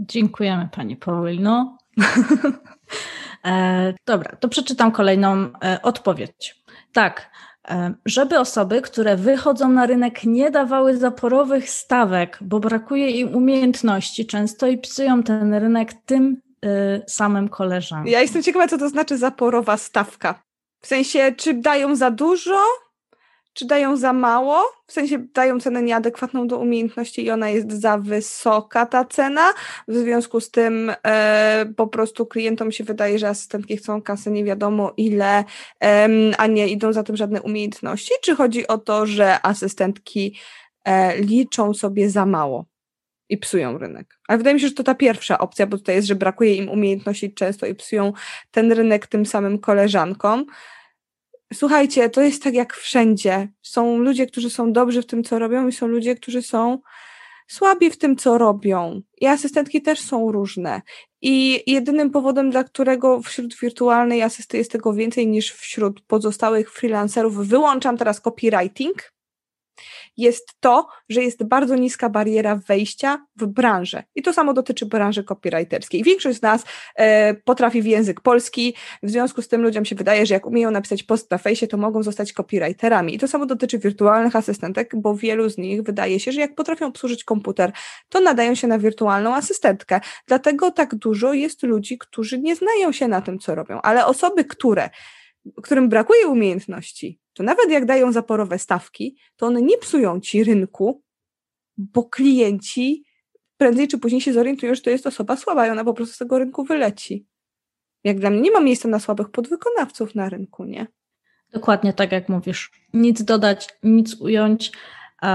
Dziękujemy Pani Paulino. [laughs] e, dobra, to przeczytam kolejną e, odpowiedź. Tak, e, żeby osoby, które wychodzą na rynek, nie dawały zaporowych stawek, bo brakuje im umiejętności często i psują ten rynek tym samym koleżankom. Ja jestem ciekawa, co to znaczy zaporowa stawka. W sensie, czy dają za dużo, czy dają za mało? W sensie dają cenę nieadekwatną do umiejętności i ona jest za wysoka, ta cena. W związku z tym e, po prostu klientom się wydaje, że asystentki chcą kasę nie wiadomo ile, e, a nie idą za tym żadne umiejętności. Czy chodzi o to, że asystentki e, liczą sobie za mało? i psują rynek. Ale wydaje mi się, że to ta pierwsza opcja, bo tutaj jest, że brakuje im umiejętności często i psują ten rynek tym samym koleżankom. Słuchajcie, to jest tak jak wszędzie. Są ludzie, którzy są dobrzy w tym, co robią, i są ludzie, którzy są słabi w tym, co robią. I asystentki też są różne. I jedynym powodem, dla którego wśród wirtualnej asysty jest tego więcej niż wśród pozostałych freelancerów, wyłączam teraz copywriting, jest to, że jest bardzo niska bariera wejścia w branżę. I to samo dotyczy branży copywriterskiej. Większość z nas e, potrafi w język polski, w związku z tym ludziom się wydaje, że jak umieją napisać post na fejsie, to mogą zostać copywriterami. I to samo dotyczy wirtualnych asystentek, bo wielu z nich wydaje się, że jak potrafią obsłużyć komputer, to nadają się na wirtualną asystentkę. Dlatego tak dużo jest ludzi, którzy nie znają się na tym, co robią, ale osoby, które którym brakuje umiejętności, to nawet jak dają zaporowe stawki, to one nie psują ci rynku, bo klienci prędzej czy później się zorientują, że to jest osoba słaba i ona po prostu z tego rynku wyleci. Jak dla mnie nie ma miejsca na słabych podwykonawców na rynku, nie? Dokładnie tak jak mówisz. Nic dodać, nic ująć. E,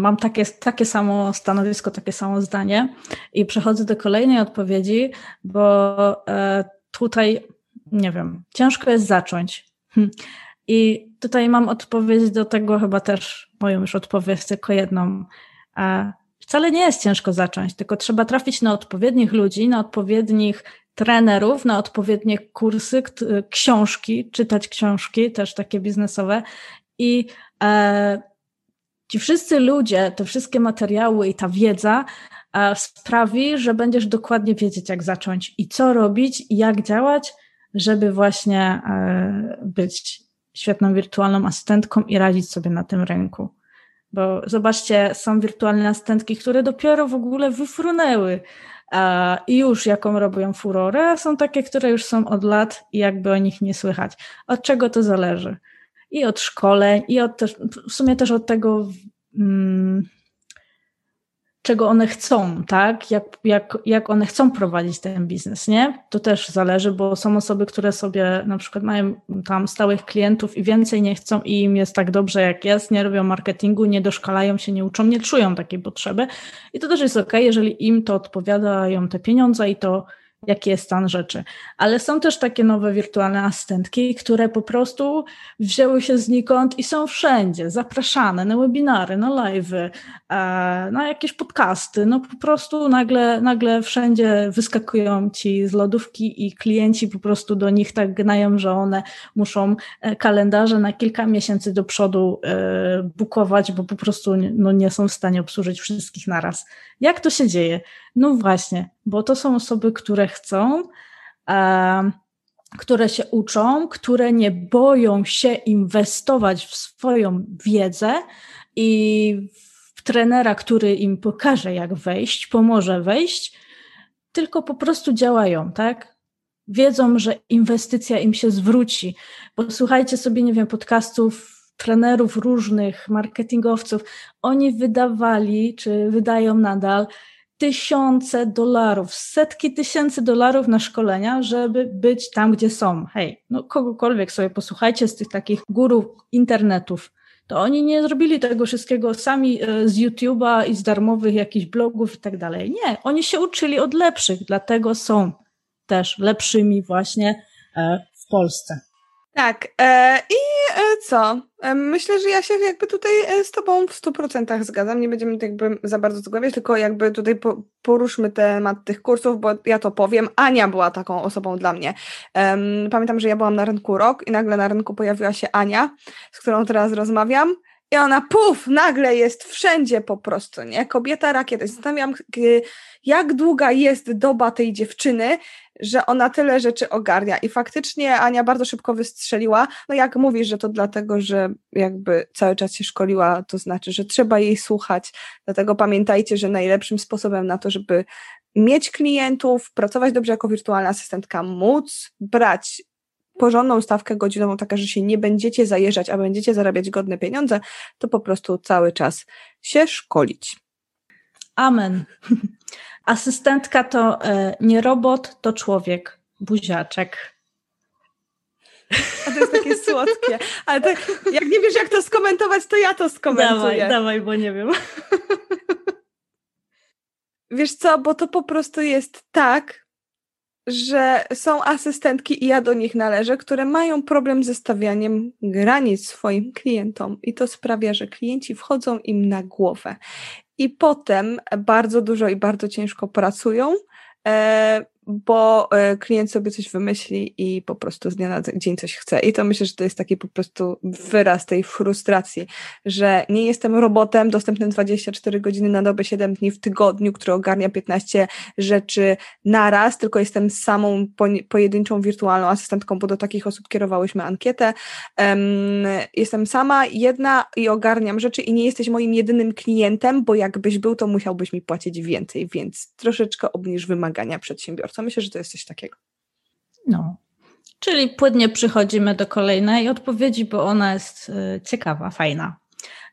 mam takie, takie samo stanowisko, takie samo zdanie i przechodzę do kolejnej odpowiedzi, bo e, tutaj nie wiem, ciężko jest zacząć. Hm. I tutaj mam odpowiedź do tego, chyba też moją już odpowiedź, tylko jedną. Wcale nie jest ciężko zacząć, tylko trzeba trafić na odpowiednich ludzi, na odpowiednich trenerów, na odpowiednie kursy, książki, czytać książki, też takie biznesowe. I e, ci wszyscy ludzie, te wszystkie materiały i ta wiedza e, sprawi, że będziesz dokładnie wiedzieć, jak zacząć i co robić, i jak działać, żeby właśnie e, być świetną wirtualną asystentką i radzić sobie na tym rynku. Bo zobaczcie, są wirtualne asystentki, które dopiero w ogóle wyfrunęły i już jaką robią furorę, a są takie, które już są od lat i jakby o nich nie słychać. Od czego to zależy? I od szkoleń, i od też, w sumie też od tego, mm, czego one chcą, tak? Jak, jak, jak one chcą prowadzić ten biznes, nie? To też zależy, bo są osoby, które sobie na przykład mają tam stałych klientów i więcej nie chcą i im jest tak dobrze jak jest, nie robią marketingu, nie doszkalają się, nie uczą, nie czują takiej potrzeby. I to też jest ok, jeżeli im to odpowiadają te pieniądze i to jaki jest stan rzeczy. Ale są też takie nowe wirtualne asystentki, które po prostu wzięły się znikąd i są wszędzie, zapraszane na webinary, na live'y, e, na jakieś podcasty. No po prostu nagle, nagle wszędzie wyskakują ci z lodówki i klienci po prostu do nich tak gnają, że one muszą e, kalendarze na kilka miesięcy do przodu e, bukować, bo po prostu no, nie są w stanie obsłużyć wszystkich naraz. Jak to się dzieje? No właśnie, bo to są osoby, które chcą, e, które się uczą, które nie boją się inwestować w swoją wiedzę i w trenera, który im pokaże, jak wejść, pomoże wejść, tylko po prostu działają, tak? Wiedzą, że inwestycja im się zwróci. Posłuchajcie sobie, nie wiem, podcastów trenerów różnych, marketingowców. Oni wydawali, czy wydają nadal tysiące dolarów, setki tysięcy dolarów na szkolenia, żeby być tam, gdzie są. Hej, no kogokolwiek sobie posłuchajcie z tych takich górów internetów. To oni nie zrobili tego wszystkiego sami e, z YouTube'a i z darmowych jakichś blogów i tak dalej. Nie, oni się uczyli od lepszych, dlatego są też lepszymi właśnie e, w Polsce. Tak. E, I e, co? E, myślę, że ja się jakby tutaj z Tobą w 100% zgadzam. Nie będziemy jakby za bardzo zgłębiać, tylko jakby tutaj po, poruszmy temat tych kursów, bo ja to powiem. Ania była taką osobą dla mnie. pamiętam, że ja byłam na rynku rok i nagle na rynku pojawiła się Ania, z którą teraz rozmawiam. I ona puf, nagle jest wszędzie po prostu, nie? Kobieta rakieta. Zastanawiam, jak długa jest doba tej dziewczyny, że ona tyle rzeczy ogarnia. I faktycznie Ania bardzo szybko wystrzeliła. No jak mówisz, że to dlatego, że jakby cały czas się szkoliła, to znaczy, że trzeba jej słuchać. Dlatego pamiętajcie, że najlepszym sposobem na to, żeby mieć klientów, pracować dobrze jako wirtualna asystentka, móc brać porządną stawkę godzinową, taka, że się nie będziecie zajeżdżać, a będziecie zarabiać godne pieniądze, to po prostu cały czas się szkolić. Amen. Asystentka to e, nie robot, to człowiek. Buziaczek. A to jest takie słodkie. Ale tak, jak nie wiesz, jak to skomentować, to ja to skomentuję. Dawaj, dawaj, bo nie wiem. Wiesz co, bo to po prostu jest tak, że są asystentki i ja do nich należę, które mają problem ze stawianiem granic swoim klientom. I to sprawia, że klienci wchodzą im na głowę. I potem bardzo dużo i bardzo ciężko pracują, e, bo e, klient sobie coś wymyśli i po prostu z dnia na dzień coś chce. I to myślę, że to jest taki po prostu wyraz tej frustracji, że nie jestem robotem dostępnym 24 godziny na dobę, 7 dni w tygodniu, który ogarnia 15 rzeczy naraz, tylko jestem samą pojedynczą wirtualną asystentką, bo do takich osób kierowałyśmy ankietę. jestem sama, jedna i ogarniam rzeczy i nie jesteś moim jedynym klientem, bo jakbyś był, to musiałbyś mi płacić więcej, więc troszeczkę obniż wymagania przedsiębiorców myślę, że to jest coś takiego. No. Czyli płynnie przychodzimy do kolejnej odpowiedzi, bo ona jest y, ciekawa, fajna.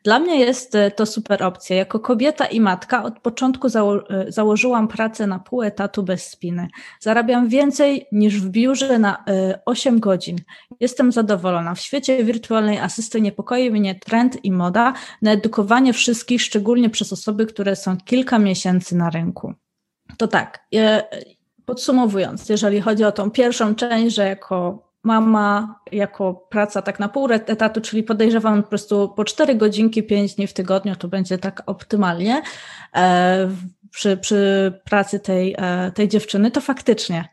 Dla mnie jest y, to super opcja. Jako kobieta i matka od początku zało y, założyłam pracę na pół etatu bez spiny. Zarabiam więcej niż w biurze na 8 godzin. Jestem zadowolona. W świecie wirtualnej asysty niepokoi mnie trend i moda na edukowanie wszystkich, szczególnie przez osoby, które są kilka miesięcy na rynku. To tak, Podsumowując, jeżeli chodzi o tą pierwszą część, że jako mama, jako praca tak na pół etatu, czyli podejrzewam po prostu po 4 godzinki, 5 dni w tygodniu, to będzie tak optymalnie e, przy, przy pracy tej, e, tej dziewczyny, to faktycznie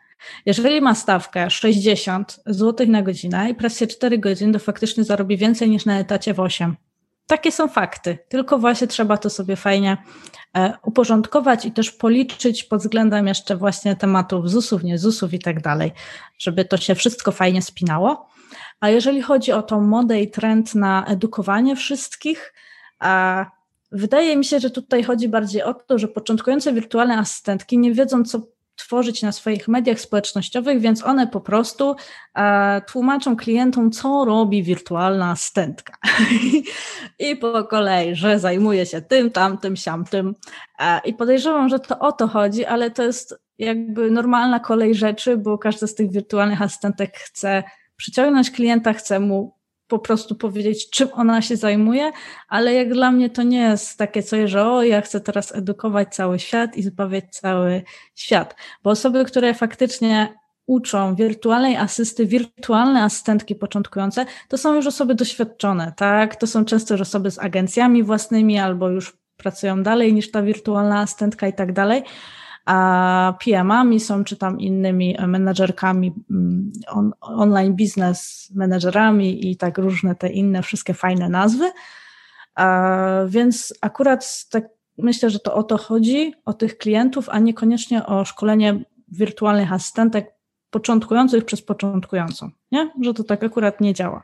jeżeli ma stawkę 60 zł na godzinę i pracuje 4 godziny, to faktycznie zarobi więcej niż na etacie w 8. takie są fakty, tylko właśnie trzeba to sobie fajnie e, uporządkować i też policzyć pod względem jeszcze właśnie tematów ZUS-ów, nie ZUS-ów i tak dalej, żeby to się wszystko fajnie spinało. A jeżeli chodzi o tą modę i trend na edukowanie wszystkich, wydaje mi się, że tutaj chodzi bardziej o to, że początkujące wirtualne asystentki nie wiedzą, co tworzyć na swoich mediach społecznościowych, więc one po prostu e, tłumaczą klientom, co robi wirtualna asystentka. [laughs] I po kolei, że zajmuje się tym, tamtym, siamtym. E, I podejrzewam, że to o to chodzi, ale to jest jakby normalna kolej rzeczy, bo każda z tych wirtualnych asystentek chce przyciągnąć klienta, chce mu po prostu powiedzieć, czym ona się zajmuje, ale jak dla mnie to nie jest takie coś, że o, ja chcę teraz edukować cały świat i zbawiać cały świat. Bo osoby, które faktycznie uczą wirtualnej asysty, wirtualne asystentki początkujące, to są już osoby doświadczone, tak? To są często już osoby z agencjami własnymi albo już pracują dalej niż ta wirtualna asystentka i tak dalej PM-ami są, czy tam innymi menedżerkami, mm, on, online biznes menedżerami i tak różne te inne wszystkie fajne nazwy. Więc akurat tak myślę, że to o to chodzi, o tych klientów, a niekoniecznie o szkolenie wirtualnych asystentek początkujących przez początkującą, nie? Że to tak akurat nie działa.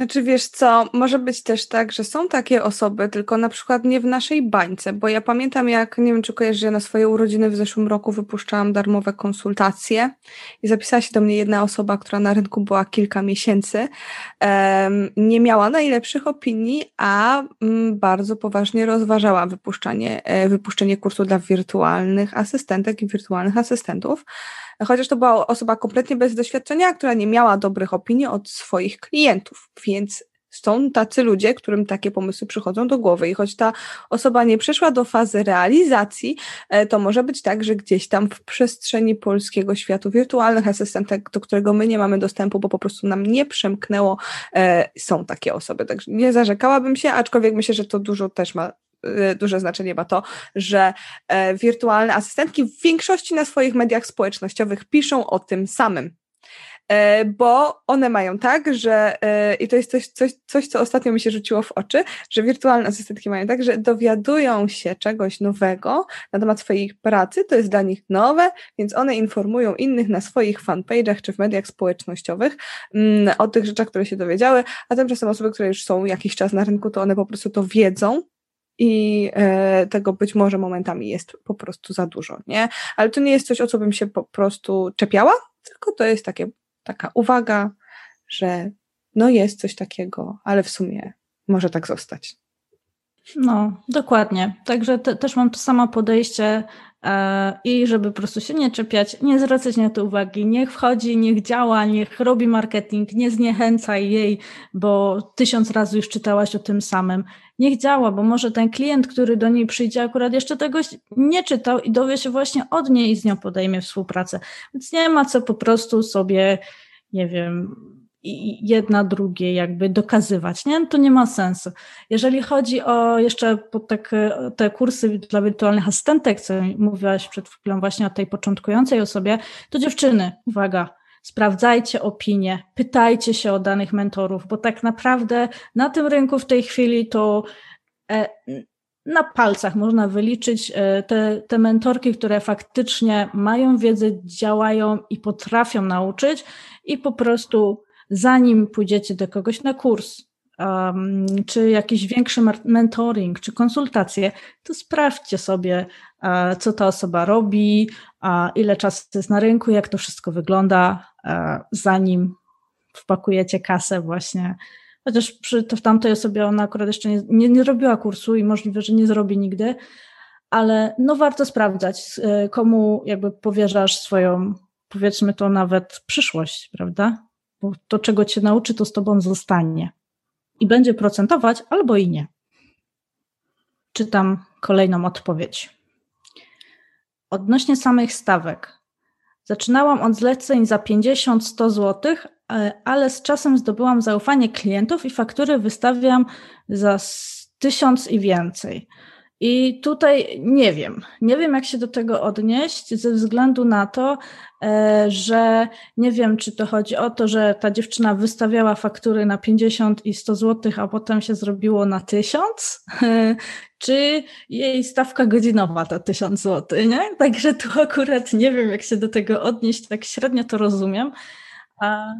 Znaczy wiesz co, może być też tak, że są takie osoby, tylko na przykład nie w naszej bańce, bo ja pamiętam jak, nie wiem czy kojarzysz, ja na swoje urodziny w zeszłym roku wypuszczałam darmowe konsultacje i zapisała się do mnie jedna osoba, która na rynku była kilka miesięcy, um, nie miała najlepszych opinii, a um, bardzo poważnie rozważała wypuszczanie, e, wypuszczenie kursu dla wirtualnych asystentek i wirtualnych asystentów, chociaż to była osoba kompletnie bez doświadczenia, która nie miała dobrych opinii od swoich klientów, więc są tacy ludzie, którym takie pomysły przychodzą do głowy i choć ta osoba nie przeszła do fazy realizacji, e, to może być tak, że gdzieś tam w przestrzeni polskiego światu wirtualnych asystentek, do którego my nie mamy dostępu, bo po prostu nam nie przemknęło, e, są takie osoby. Także nie zarzekałabym się, aczkolwiek myślę, że to dużo też ma duże znaczenie ma to, że e, wirtualne asystentki w większości na swoich mediach społecznościowych piszą o tym samym. E, bo one mają tak, że e, i to jest coś, coś, coś, co ostatnio mi się rzuciło w oczy, że wirtualne asystentki mają tak, że dowiadują się czegoś nowego na temat swojej pracy, to jest dla nich nowe, więc one informują innych na swoich fanpage'ach czy w mediach społecznościowych mm, o tych rzeczach, które się dowiedziały, a tymczasem osoby, które już są jakiś czas na rynku, to one po prostu to wiedzą i e, tego być może momentami jest po prostu za dużo, nie? Ale to nie jest coś, o co bym się po prostu czepiała, tylko to jest takie, taka uwaga, że no jest coś takiego, ale w sumie może tak zostać. No, dokładnie. Także te, też mam to samo podejście e, i żeby po prostu się nie czepiać, nie zwracać na to uwagi, niech wchodzi, niech działa, niech robi marketing, nie zniechęcaj jej, bo tysiąc razy już czytałaś o tym samym. Niech działa, bo może ten klient, który do niej przyjdzie, akurat jeszcze tego nie czytał i dowie się właśnie od niej i z nią podejmie współpracę. Więc nie ma co po prostu sobie, nie wiem, jedna drugiej jakby dokazywać, nie? To nie ma sensu. Jeżeli chodzi o jeszcze tak, te kursy dla wirtualnych asystentek, co mówiłaś przed chwilą właśnie o tej początkującej osobie, to dziewczyny, uwaga, sprawdzajcie opinie, pytajcie się o danych mentorów, bo tak naprawdę na tym rynku w tej chwili to e, na palcach można wyliczyć e, te, te mentorki, które faktycznie mają wiedzę, działają i potrafią nauczyć i po prostu zanim pójdziecie do kogoś na kurs, um, czy jakiś większy mentoring, czy konsultacje, to sprawdźcie sobie, uh, co ta osoba robi, ile czasu jest na rynku, jak to wszystko wygląda, zanim wpakujecie kasę właśnie. Chociaż przy to w tamtej osobie ona akurat jeszcze nie, nie, nie robiła kursu i możliwe, że nie zrobi nigdy, ale no warto sprawdzać, komu jakby powierzasz swoją, powiedzmy to nawet przyszłość, prawda? bo to, czego cię nauczy, to z tobą zostanie. I będzie procentować albo i nie. Czytam kolejną odpowiedź. Odnośnie samych stawek. Zaczynałam od zleceń za 50-100 zł, ale z czasem zdobyłam zaufanie klientów i faktury wystawiam za 1000 i więcej. I tutaj nie wiem, nie wiem jak się do tego odnieść ze względu na to, e, że nie wiem, czy to chodzi o to, że ta dziewczyna wystawiała faktury na 50 i 100 zł, a potem się zrobiło na 1000, [laughs] czy jej stawka godzinowa to 1000 zł, nie? Także tu akurat nie wiem, jak się do tego odnieść, tak średnio to rozumiem. A...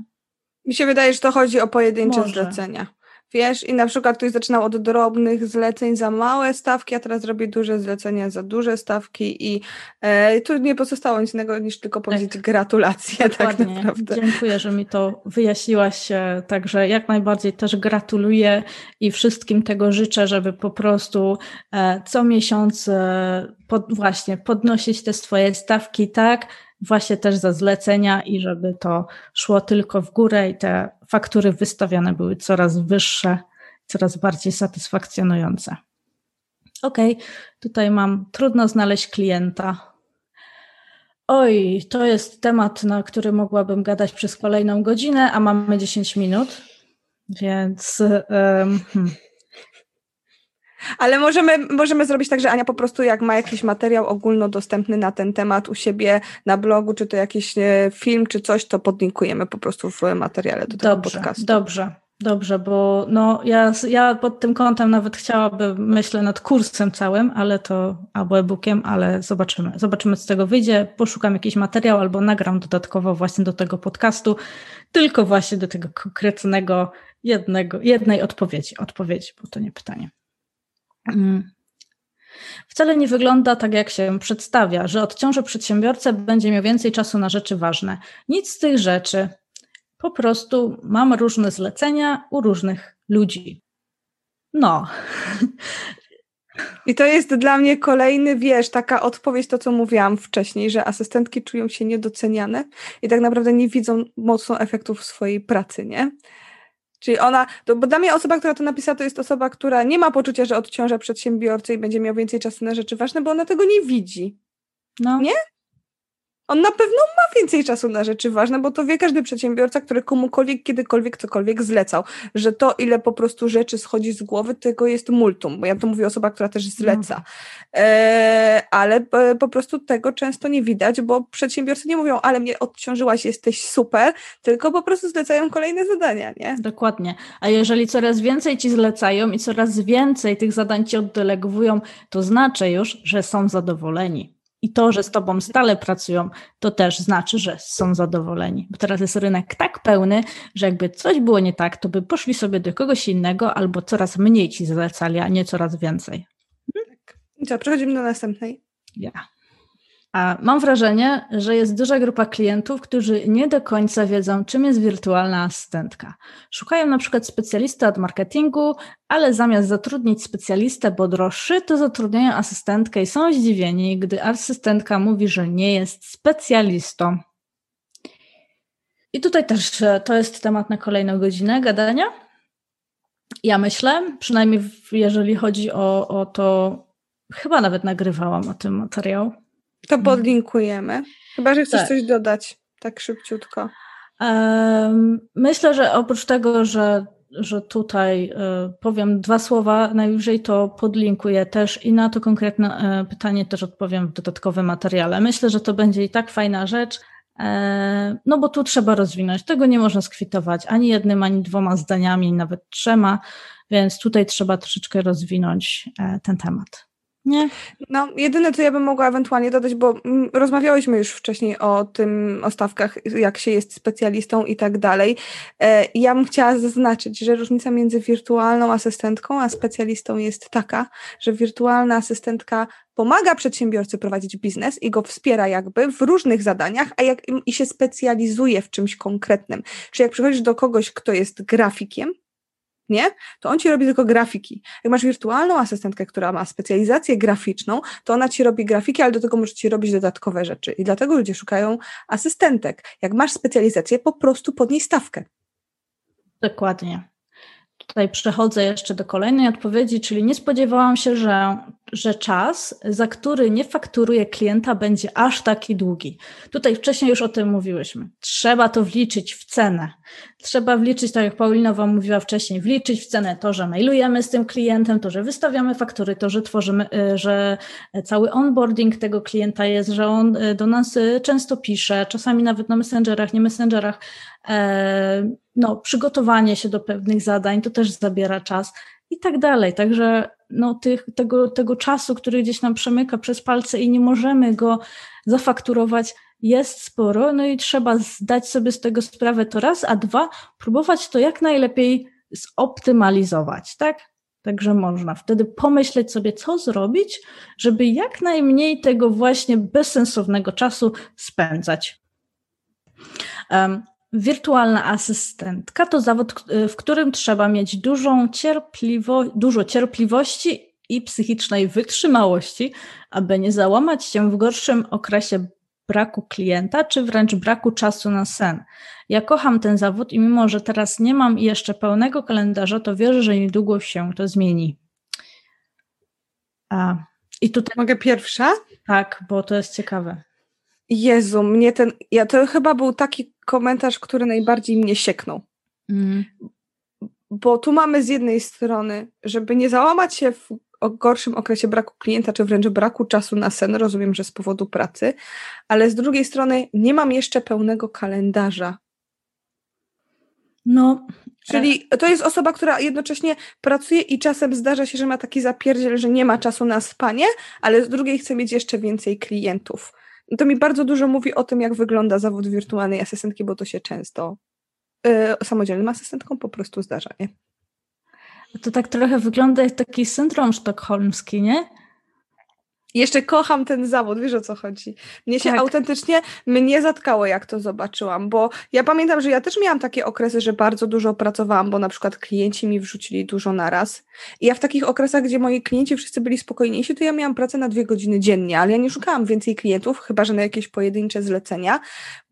Mi się wydaje, że to chodzi o pojedyncze Może. zlecenia. Wiesz, i na przykład ktoś zaczynał od drobnych zleceń za małe stawki, a teraz robi duże zlecenia za duże stawki i e, tu nie pozostało nic innego niż tylko powiedzieć tak. gratulacje tak Dokładnie. tak naprawdę. Dziękuję, że mi to wyjaśniłaś, e, także jak najbardziej też gratuluję i wszystkim tego życzę, żeby po prostu e, co miesiąc e, pod, właśnie podnosić te swoje stawki tak, właśnie też za zlecenia i żeby to szło tylko w górę i te faktury wystawiane były coraz wyższe, coraz bardziej satysfakcjonujące. Ok, tutaj mam trudno znaleźć klienta. Oj, to jest temat, na który mogłabym gadać przez kolejną godzinę, a mamy 10 minut, więc hmm. Ale możemy, możemy zrobić tak, że Ania po prostu jak ma jakiś materiał ogólnodostępny na ten temat u siebie na blogu, czy to jakiś e, film, czy coś, to podlinkujemy po prostu w materiale do tego dobrze, podcastu. Dobrze, dobrze, bo no ja, ja pod tym kątem nawet chciałabym, myślę nad kursem całym, ale to, albo e-bookiem, ale zobaczymy. Zobaczymy, co z tego wyjdzie. Poszukam jakiś materiał albo nagram dodatkowo właśnie do tego podcastu, tylko właśnie do tego konkretnego jednego, jednej odpowiedzi, odpowiedzi, bo to nie pytanie. Mm. Wcale nie wygląda tak, jak się przedstawia, że odciążę przedsiębiorcę, będzie miał więcej czasu na rzeczy ważne. Nic z tych rzeczy. Po prostu mam różne zlecenia u różnych ludzi. No. I to jest dla mnie kolejny, wiesz, taka odpowiedź, to co mówiłam wcześniej, że asystentki czują się niedoceniane i tak naprawdę nie widzą mocno efektów swojej pracy, nie? Czyli ona, to, bo dla mnie osoba, która to napisała, to jest osoba, która nie ma poczucia, że odciąża przedsiębiorcę i będzie miał więcej czasu na rzeczy ważne, bo ona tego nie widzi. No. Nie? On na pewno ma więcej czasu na rzeczy ważne, bo to wie każdy przedsiębiorca, który komukolwiek, kiedykolwiek, cokolwiek zlecał, że to, ile po prostu rzeczy schodzi z głowy, tego jest multum, bo ja to mówię osoba, która też zleca. No. E, ale po prostu tego często nie widać, bo przedsiębiorcy nie mówią, ale mnie odciążyłaś, jesteś super, tylko po prostu zlecają kolejne zadania, nie? Dokładnie. A jeżeli coraz więcej ci zlecają i coraz więcej tych zadań ci oddelegowują, to znaczy już, że są zadowoleni. I to, że z tobą stale pracują, to też znaczy, że są zadowoleni. Bo teraz jest rynek tak pełny, że jakby coś było nie tak, to by poszli sobie do kogoś innego albo coraz mniej ci zlecali, a nie coraz więcej. Tak. I co, przechodzimy do następnej. Ja. A mam wrażenie, że jest duża grupa klientów, którzy nie do końca wiedzą, czym jest wirtualna asystentka. Szukają na przykład specjalisty od marketingu, ale zamiast zatrudnić specjalistę, bo droższy, to zatrudniają asystentkę i są zdziwieni, gdy asystentka mówi, że nie jest specjalistą. I tutaj też e, to jest temat na kolejną godzinę gadania. Ja myślę, przynajmniej jeżeli chodzi o, o to, chyba nawet nagrywałam o tym materiał to mhm. podlinkujemy. Chyba, że chcesz tak. coś dodać tak szybciutko. Myślę, że oprócz tego, że, że tutaj e, powiem dwa słowa, najwyżej to podlinkuję też i na to konkretne e, pytanie też odpowiem w dodatkowym materiale. Myślę, że to będzie i tak fajna rzecz, e, no bo tu trzeba rozwinąć. Tego nie można skwitować ani jednym, ani dwoma zdaniami, nawet trzema, więc tutaj trzeba troszeczkę rozwinąć ten temat. Nie. No, jedyne, co ja bym mogła ewentualnie dodać, bo mm, rozmawiałyśmy już wcześniej o tym, o stawkach, jak się jest specjalistą i tak dalej. E, ja bym chciała zaznaczyć, że różnica między wirtualną asystentką a specjalistą jest taka, że wirtualna asystentka pomaga przedsiębiorcy prowadzić biznes i go wspiera jakby w różnych zadaniach, a jak i się specjalizuje w czymś konkretnym. Czyli jak przychodzisz do kogoś, kto jest grafikiem, nie? To on ci robi tylko grafiki. Jak masz wirtualną asystentkę, która ma specjalizację graficzną, to ona ci robi grafiki, ale do tego może ci robić dodatkowe rzeczy. I dlatego ludzie szukają asystentek. Jak masz specjalizację, po prostu podnieś stawkę. Dokładnie. Tutaj przechodzę jeszcze do kolejnej odpowiedzi, czyli nie spodziewałam się, że że czas, za który nie fakturuje klienta, będzie aż taki długi. Tutaj wcześniej już o tym mówiłyśmy. Trzeba to wliczyć w cenę. Trzeba wliczyć, tak jak Paulina Wam mówiła wcześniej, wliczyć w cenę to, że mailujemy z tym klientem, to, że wystawiamy faktury, to, że tworzymy, y, że cały onboarding tego klienta jest, że on y, do nas y, często pisze, czasami nawet na messengerach, nie messengerach, e, no, przygotowanie się do pewnych zadań, to też zabiera czas i tak dalej. Także no, tych, tego, tego czasu, który gdzieś nam przemyka przez palce i nie możemy go zafakturować, jest sporo, no i trzeba zdać sobie z tego sprawę to raz, a dwa, próbować to jak najlepiej zoptymalizować, tak? Także można wtedy pomyśleć sobie, co zrobić, żeby jak najmniej tego właśnie bezsensownego czasu spędzać. Um, Wirtualna asystentka to zawód, w którym trzeba mieć dużą cierpliwość, dużo cierpliwości i psychicznej wytrzymałości, aby nie załamać się w gorszym okresie braku klienta, czy wręcz braku czasu na sen. Ja kocham ten zawód i mimo, że teraz nie mam jeszcze pełnego kalendarza, to wierzę, że niedługo się to zmieni. A, I tutaj. Mogę pierwsza? Tak, bo to jest ciekawe. Jezu, mnie ten. Ja to chyba był taki komentarz, który najbardziej mnie sieknął. Mm. Bo tu mamy z jednej strony, żeby nie załamać się w gorszym okresie braku klienta, czy wręcz braku czasu na sen, rozumiem, że z powodu pracy, ale z drugiej strony nie mam jeszcze pełnego kalendarza. No. Czyli to jest osoba, która jednocześnie pracuje i czasem zdarza się, że ma taki zapierdziel, że nie ma czasu na spanie, ale z drugiej chce mieć jeszcze więcej klientów to mi bardzo dużo mówi o tym, jak wygląda zawód wirtualnej asystentki, bo to się często yy, samodzielnym asystentkom po prostu zdarza, nie? To tak trochę wygląda jak taki syndrom sztokholmski, nie? Jeszcze kocham ten zawód, wiesz o co chodzi. Mnie się tak. autentycznie mnie zatkało, jak to zobaczyłam, bo ja pamiętam, że ja też miałam takie okresy, że bardzo dużo pracowałam, bo na przykład klienci mi wrzucili dużo naraz. I ja w takich okresach, gdzie moi klienci wszyscy byli spokojniejsi, to ja miałam pracę na dwie godziny dziennie, ale ja nie szukałam więcej klientów, chyba że na jakieś pojedyncze zlecenia,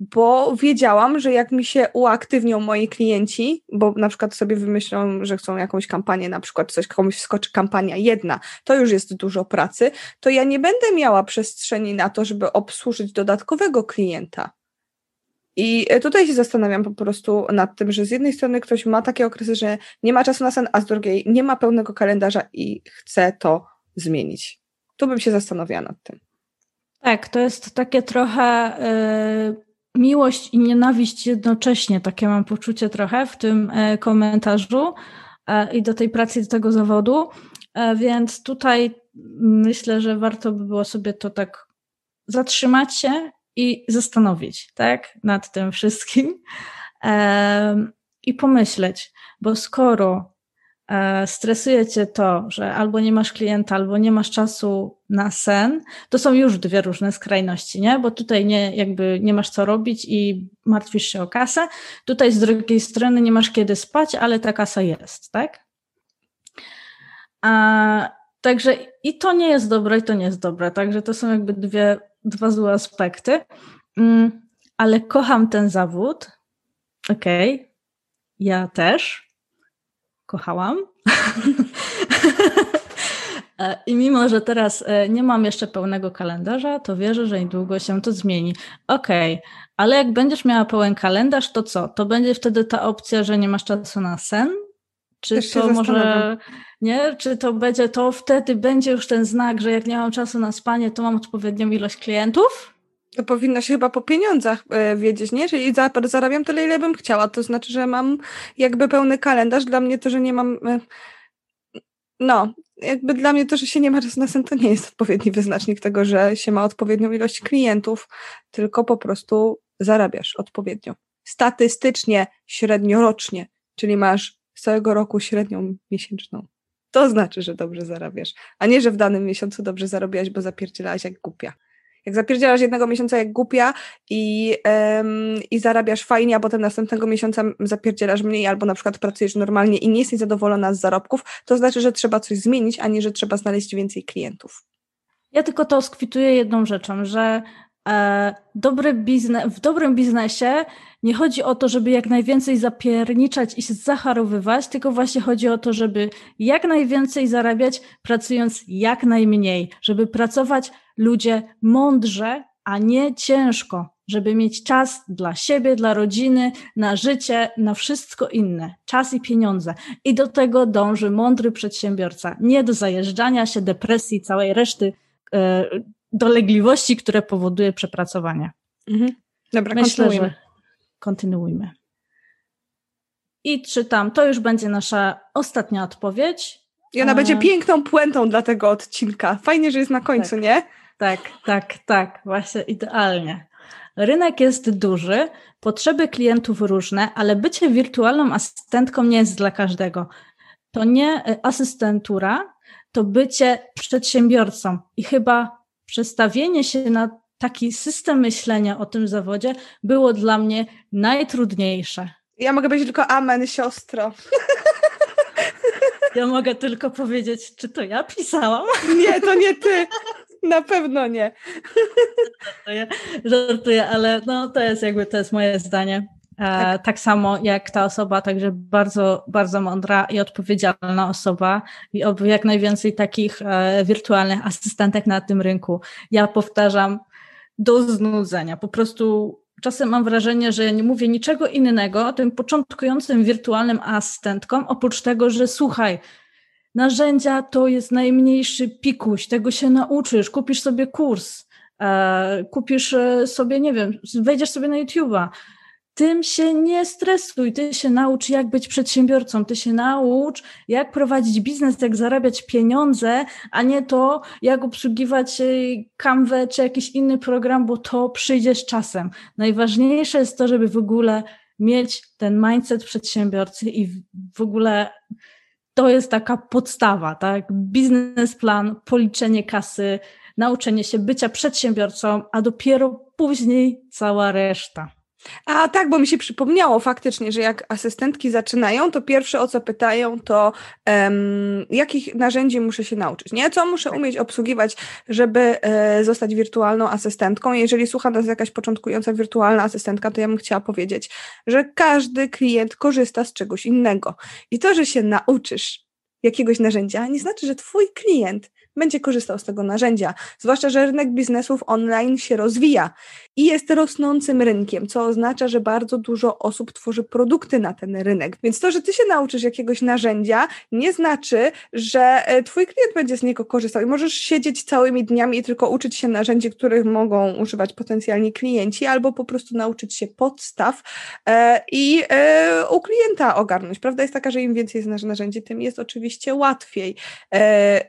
bo wiedziałam, że jak mi się uaktywnią moi klienci, bo na przykład sobie wymyślą, że chcą jakąś kampanię, na przykład coś komuś skoczy kampania jedna, to już jest dużo pracy, to ja nie będę miała przestrzeni na to, żeby obsłużyć dodatkowego klienta. I e, tutaj się zastanawiam po prostu nad tym, że z jednej strony ktoś ma takie okresy, że nie ma czasu na sen, a z drugiej nie ma pełnego kalendarza i chce to zmienić. Tu bym się zastanawiała nad tym. Tak, to jest takie trochę y, miłość i nienawiść jednocześnie, takie mam poczucie trochę w tym y, komentarzu y, i do tej pracy, do tego zawodu. Więc tutaj myślę, że warto by było sobie to tak zatrzymać się i zastanowić, tak, nad tym wszystkim [laughs] i pomyśleć, bo skoro e, stresuje cię to, że albo nie masz klienta, albo nie masz czasu na sen, to są już dwie różne skrajności, nie? Bo tutaj nie, jakby nie masz co robić i martwisz się o kasę. Tutaj z drugiej strony nie masz kiedy spać, ale ta kasa jest, tak? A, Także i to nie jest dobre, i to nie jest dobre. Także to są jakby dwie, dwa złe aspekty. Mm, ale kocham ten zawód. Okej. Okay. Ja też. Kochałam. [laughs] E, I mimo, że teraz e, nie mam jeszcze pełnego kalendarza, to wierzę, że niedługo się to zmieni. Okej, okay. ale jak będziesz miała pełen kalendarz, to co? To będzie wtedy ta opcja, że nie masz czasu na sen? Czy to może, nie? Czy to będzie, to wtedy będzie już ten znak, że jak nie mam czasu na spanie, to mam odpowiednią ilość klientów? To powinno się chyba po pieniądzach e, wiedzieć, nie? Czyli zarabiam tyle, ile bym chciała. To znaczy, że mam jakby pełny kalendarz. Dla mnie to, że nie mam. E, no, jakby dla mnie to, że się nie ma czasu na sen, to nie jest odpowiedni wyznacznik tego, że się ma odpowiednią ilość klientów, tylko po prostu zarabiasz odpowiednio. Statystycznie, średniorocznie, czyli masz z całego roku średnią miesięczną. To znaczy, że dobrze zarabiasz, a nie, że w danym miesiącu dobrze zarobiłaś, bo zapierdzielałaś jak głupia. Jak zapierdzielasz jednego miesiąca jak głupia i, i zarabiasz fajnie, a potem następnego miesiąca zapierdzielasz mniej, albo na przykład pracujesz normalnie i nie jesteś zadowolona z zarobków, to znaczy, że trzeba coś zmienić, a nie, że trzeba znaleźć więcej klientów. Ja tylko to skwituję jedną rzeczą, że dobry biznes, w dobrym biznesie nie chodzi o to, żeby jak najwięcej zapierniczać i się zacharowywać, tylko właśnie chodzi o to, żeby jak najwięcej zarabiać, pracując jak najmniej, żeby pracować ludzie mądrze, a nie ciężko, żeby mieć czas dla siebie, dla rodziny, na życie, na wszystko inne, czas i pieniądze. I do tego dąży mądry przedsiębiorca, nie do zajeżdżania się, depresji, całej reszty e, dolegliwości, które powoduje przepracowanie. Mhm. Dobra, Myślę, kontynuujmy. Kontynuujmy. I czytam, to już będzie nasza ostatnia odpowiedź. I ona e... będzie piękną puentą dla tego odcinka. Fajnie, że jest na końcu, tak. nie? Tak, tak, tak, właśnie idealnie. Rynek jest duży, potrzeby klientów różne, ale bycie wirtualną asystentką nie jest dla każdego. To nie e, asystentura, to bycie przedsiębiorcą. I chyba przestawienie się na taki system myślenia o tym zawodzie było dla mnie najtrudniejsze. Ja mogę być tylko amen, siostro. [laughs] Ja mogę tylko powiedzieć, czy to ja pisałam? [laughs] Nie, to nie ty. Na pewno nie. [laughs] Żartuję, żartuję, ale no, to jest jakby to jest moje zdanie. E, tak. tak. samo jak ta osoba, także bardzo, bardzo mądra i odpowiedzialna osoba i oby jak najwięcej takich e, wirtualnych asystentek na tym rynku. Ja powtarzam do znudzenia. Po prostu czasem mam wrażenie, że ja nie mówię niczego innego tym początkującym wirtualnym asystentkom, oprócz tego, że słuchaj, Narzędzia to jest najmniejszy pikuś, tego się nauczysz, kupisz sobie kurs, e, kupisz sobie, nie wiem, wejdziesz sobie na YouTube'a. Tym się nie stresuj, ty się naucz, jak być przedsiębiorcą, ty się naucz, jak prowadzić biznes, jak zarabiać pieniądze, a nie to, jak obsługiwać Canva czy jakiś inny program, bo to przyjdzie z czasem. Najważniejsze jest to, żeby w ogóle mieć ten mindset przedsiębiorcy i w ogóle to jest taka podstawa, tak? Biznesplan, policzenie kasy, nauczenie się bycia przedsiębiorcą, a dopiero później cała reszta. A tak, bo mi się przypomniało faktycznie, że jak asystentki zaczynają, to pierwsze o co pytają, to um, jakich narzędzi muszę się nauczyć, nie? Co muszę tak. umieć obsługiwać, żeby e, zostać wirtualną asystentką. Jeżeli słucha nas jakaś początkująca wirtualna asystentka, to ja bym chciała powiedzieć, że każdy klient korzysta z czegoś innego. I to, że się nauczysz jakiegoś narzędzia, nie znaczy, że twój klient będzie korzystał z tego narzędzia. Zwłaszcza, że rynek biznesów online się rozwija i jest rosnącym rynkiem, co oznacza, że bardzo dużo osób tworzy produkty na ten rynek. Więc to, że ty się nauczysz jakiegoś narzędzia, nie znaczy, że e, twój klient będzie z niego korzystał i możesz siedzieć całymi dniami i tylko uczyć się narzędzi, których mogą używać potencjalni klienci, albo po prostu nauczyć się podstaw e, i e, u klienta ogarnąć. Prawda jest taka, że im więcej znasz narzędzi, tym jest oczywiście łatwiej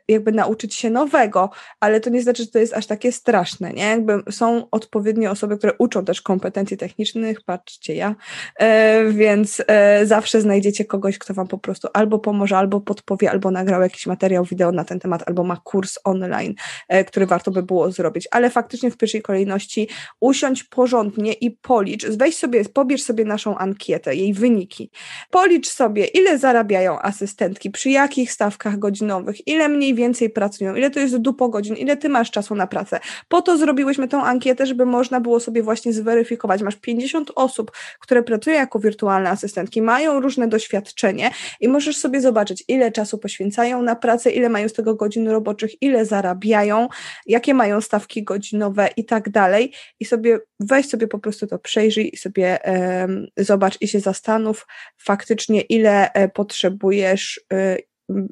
jakby nauczyć się nowego, ale to nie znaczy, że to jest aż takie straszne, nie? Jakby są odpowiednie osoby, które uczą też kompetencji technicznych, patrzcie ja, e, więc e, zawsze znajdziecie kogoś, kto wam po prostu albo pomoże, albo podpowie, albo nagrał jakiś materiał wideo na ten temat, albo ma kurs online, e, który warto by było zrobić, ale faktycznie w pierwszej kolejności usiądź porządnie i policz, weź sobie, pobierz sobie naszą ankietę, jej wyniki, policz sobie, ile zarabiają asystentki, przy jakich stawkach godzinowych, ile mniej więcej pracują, ile to jest dupo godzin, ile ty masz czasu na pracę. Po to zrobiłyśmy tą ankietę, żeby można było sobie właśnie zweryfikować. Masz 50 osób, które pracują jako wirtualne asystentki, mają różne doświadczenie i możesz sobie zobaczyć, ile czasu poświęcają na pracę, ile mają z tego godzin roboczych, ile zarabiają, jakie mają stawki godzinowe i tak dalej. I sobie weź sobie po prostu to przejrzyj i sobie um, zobacz i się zastanów faktycznie, ile e, potrzebujesz, e,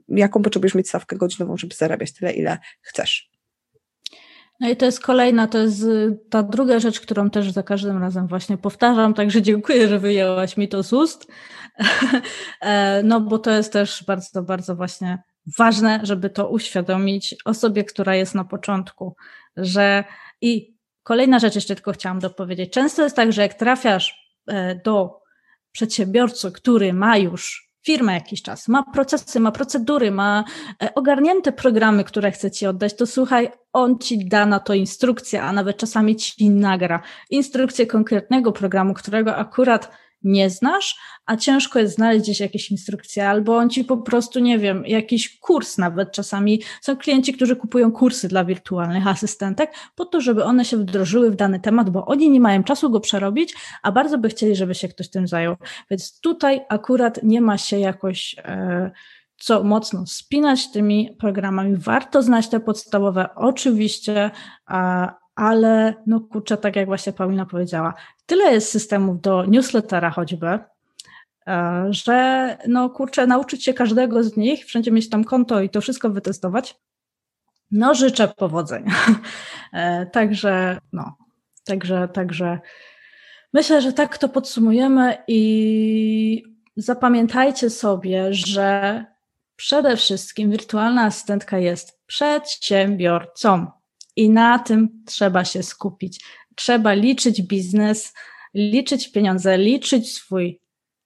jaką potrzebujesz mieć stawkę godzinową, żeby zarabiać tyle, ile chcesz. No i to jest kolejna, to jest y, ta druga rzecz, którą też za każdym razem właśnie powtarzam, także dziękuję, że wyjęłaś mi to z ust. [laughs] E, no bo to jest też bardzo, bardzo właśnie ważne, żeby to uświadomić osobie, która jest na początku, że i kolejna rzecz jeszcze tylko chciałam dopowiedzieć. Często jest tak, że jak trafiasz e, do przedsiębiorcy, który ma już firmę jakiś czas, ma procesy, ma procedury, ma e, ogarnięte programy, które chce ci oddać, to słuchaj, on ci da na to instrukcję, a nawet czasami ci nagra instrukcję konkretnego programu, którego akurat nie znasz, a ciężko jest znaleźć gdzieś jakieś instrukcje, albo on ci po prostu, nie wiem, jakiś kurs nawet czasami. Są klienci, którzy kupują kursy dla wirtualnych asystentek po to, żeby one się wdrożyły w dany temat, bo oni nie mają czasu go przerobić, a bardzo by chcieli, żeby się ktoś tym zajął. Więc tutaj akurat nie ma się jakoś. E, co mocno spinać tymi programami. Warto znać te podstawowe, oczywiście, ale no kurczę, tak jak właśnie Paulina powiedziała, tyle jest systemów do newslettera choćby, e, że no kurczę, nauczyć się każdego z nich, wszędzie mieć tam konto i to wszystko wytestować, no życzę powodzenia. E, także, no, także, także myślę, że tak to podsumujemy i zapamiętajcie sobie, że przede wszystkim wirtualna asystentka jest przedsiębiorcą. I na tym trzeba się skupić. Trzeba liczyć biznes, liczyć pieniądze, liczyć swój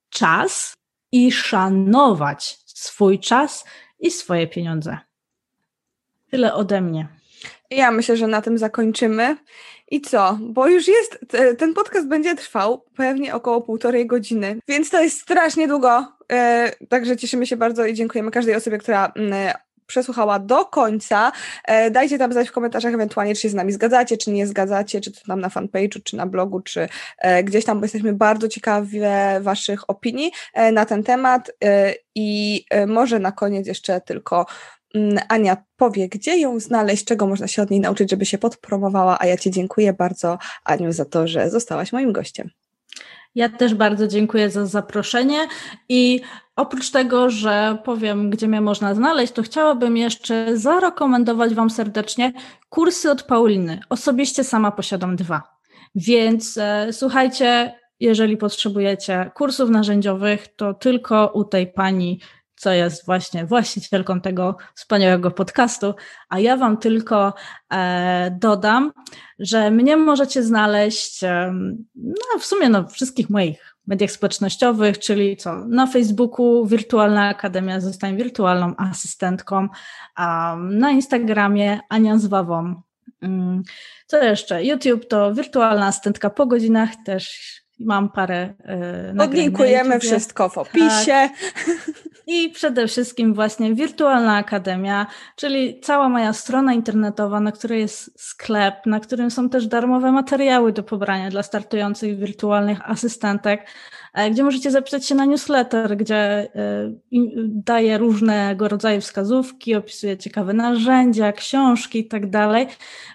czas i szanować swój czas i swoje pieniądze. Tyle ode mnie. Ja myślę, że na tym zakończymy. I co? Bo już jest, ten podcast będzie trwał pewnie około półtorej godziny, więc to jest strasznie długo. E, także cieszymy się bardzo i dziękujemy każdej osobie, która mm, przesłuchała do końca. E, dajcie tam znać w komentarzach ewentualnie, czy się z nami zgadzacie, czy nie zgadzacie, czy to tam na fanpage'u, czy na blogu, czy e, gdzieś tam, bo jesteśmy bardzo ciekawe Waszych opinii e, na ten temat. I może na koniec jeszcze tylko mm, Ania powie, gdzie ją znaleźć, czego można się od niej nauczyć, żeby się podpromowała, a ja Ci dziękuję bardzo, Aniu, za to, że zostałaś moim gościem. Ja też bardzo dziękuję za zaproszenie i oprócz tego, że powiem, gdzie mnie można znaleźć, to chciałabym jeszcze zarekomendować Wam serdecznie kursy od Pauliny. Osobiście sama posiadam dwa. Więc e, słuchajcie, jeżeli potrzebujecie kursów narzędziowych, to tylko u tej pani co jest właśnie właścicielką tego wspaniałego podcastu, a ja Wam tylko e, dodam, że mnie możecie znaleźć e, no, w sumie na wszystkich moich mediach społecznościowych, czyli co, na Facebooku Wirtualna Akademia, zostań wirtualną asystentką, a na Instagramie Ania z Wawą. Mm, co jeszcze? YouTube to wirtualna asystentka po godzinach, też mam parę. Yy, Podlinkujemy wszystko w opisie. Tak. I przede wszystkim właśnie Wirtualna Akademia, czyli cała moja strona internetowa, na której jest sklep, na którym są też darmowe materiały do pobrania dla startujących wirtualnych asystentek. E, gdzie możecie zapisać się na newsletter, gdzie e, daje różnego rodzaju wskazówki, opisuje ciekawe narzędzia, książki i tak dalej.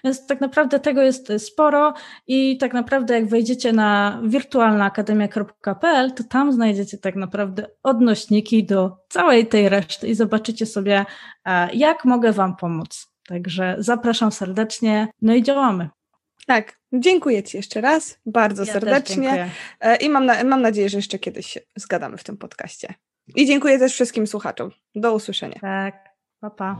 Więc tak naprawdę tego jest sporo i tak naprawdę jak wejdziecie na wirtualnaakademia.pl, to tam znajdziecie tak naprawdę odnośniki do całej tej reszty i zobaczycie sobie, e, jak mogę Wam pomóc. Także zapraszam serdecznie, no i działamy. Tak, dziękuję Ci jeszcze raz, bardzo ja serdecznie e, i mam, na, mam nadzieję, że jeszcze kiedyś się zgadamy w tym podcaście. I dziękuję też wszystkim słuchaczom. Do usłyszenia. Tak, pa pa.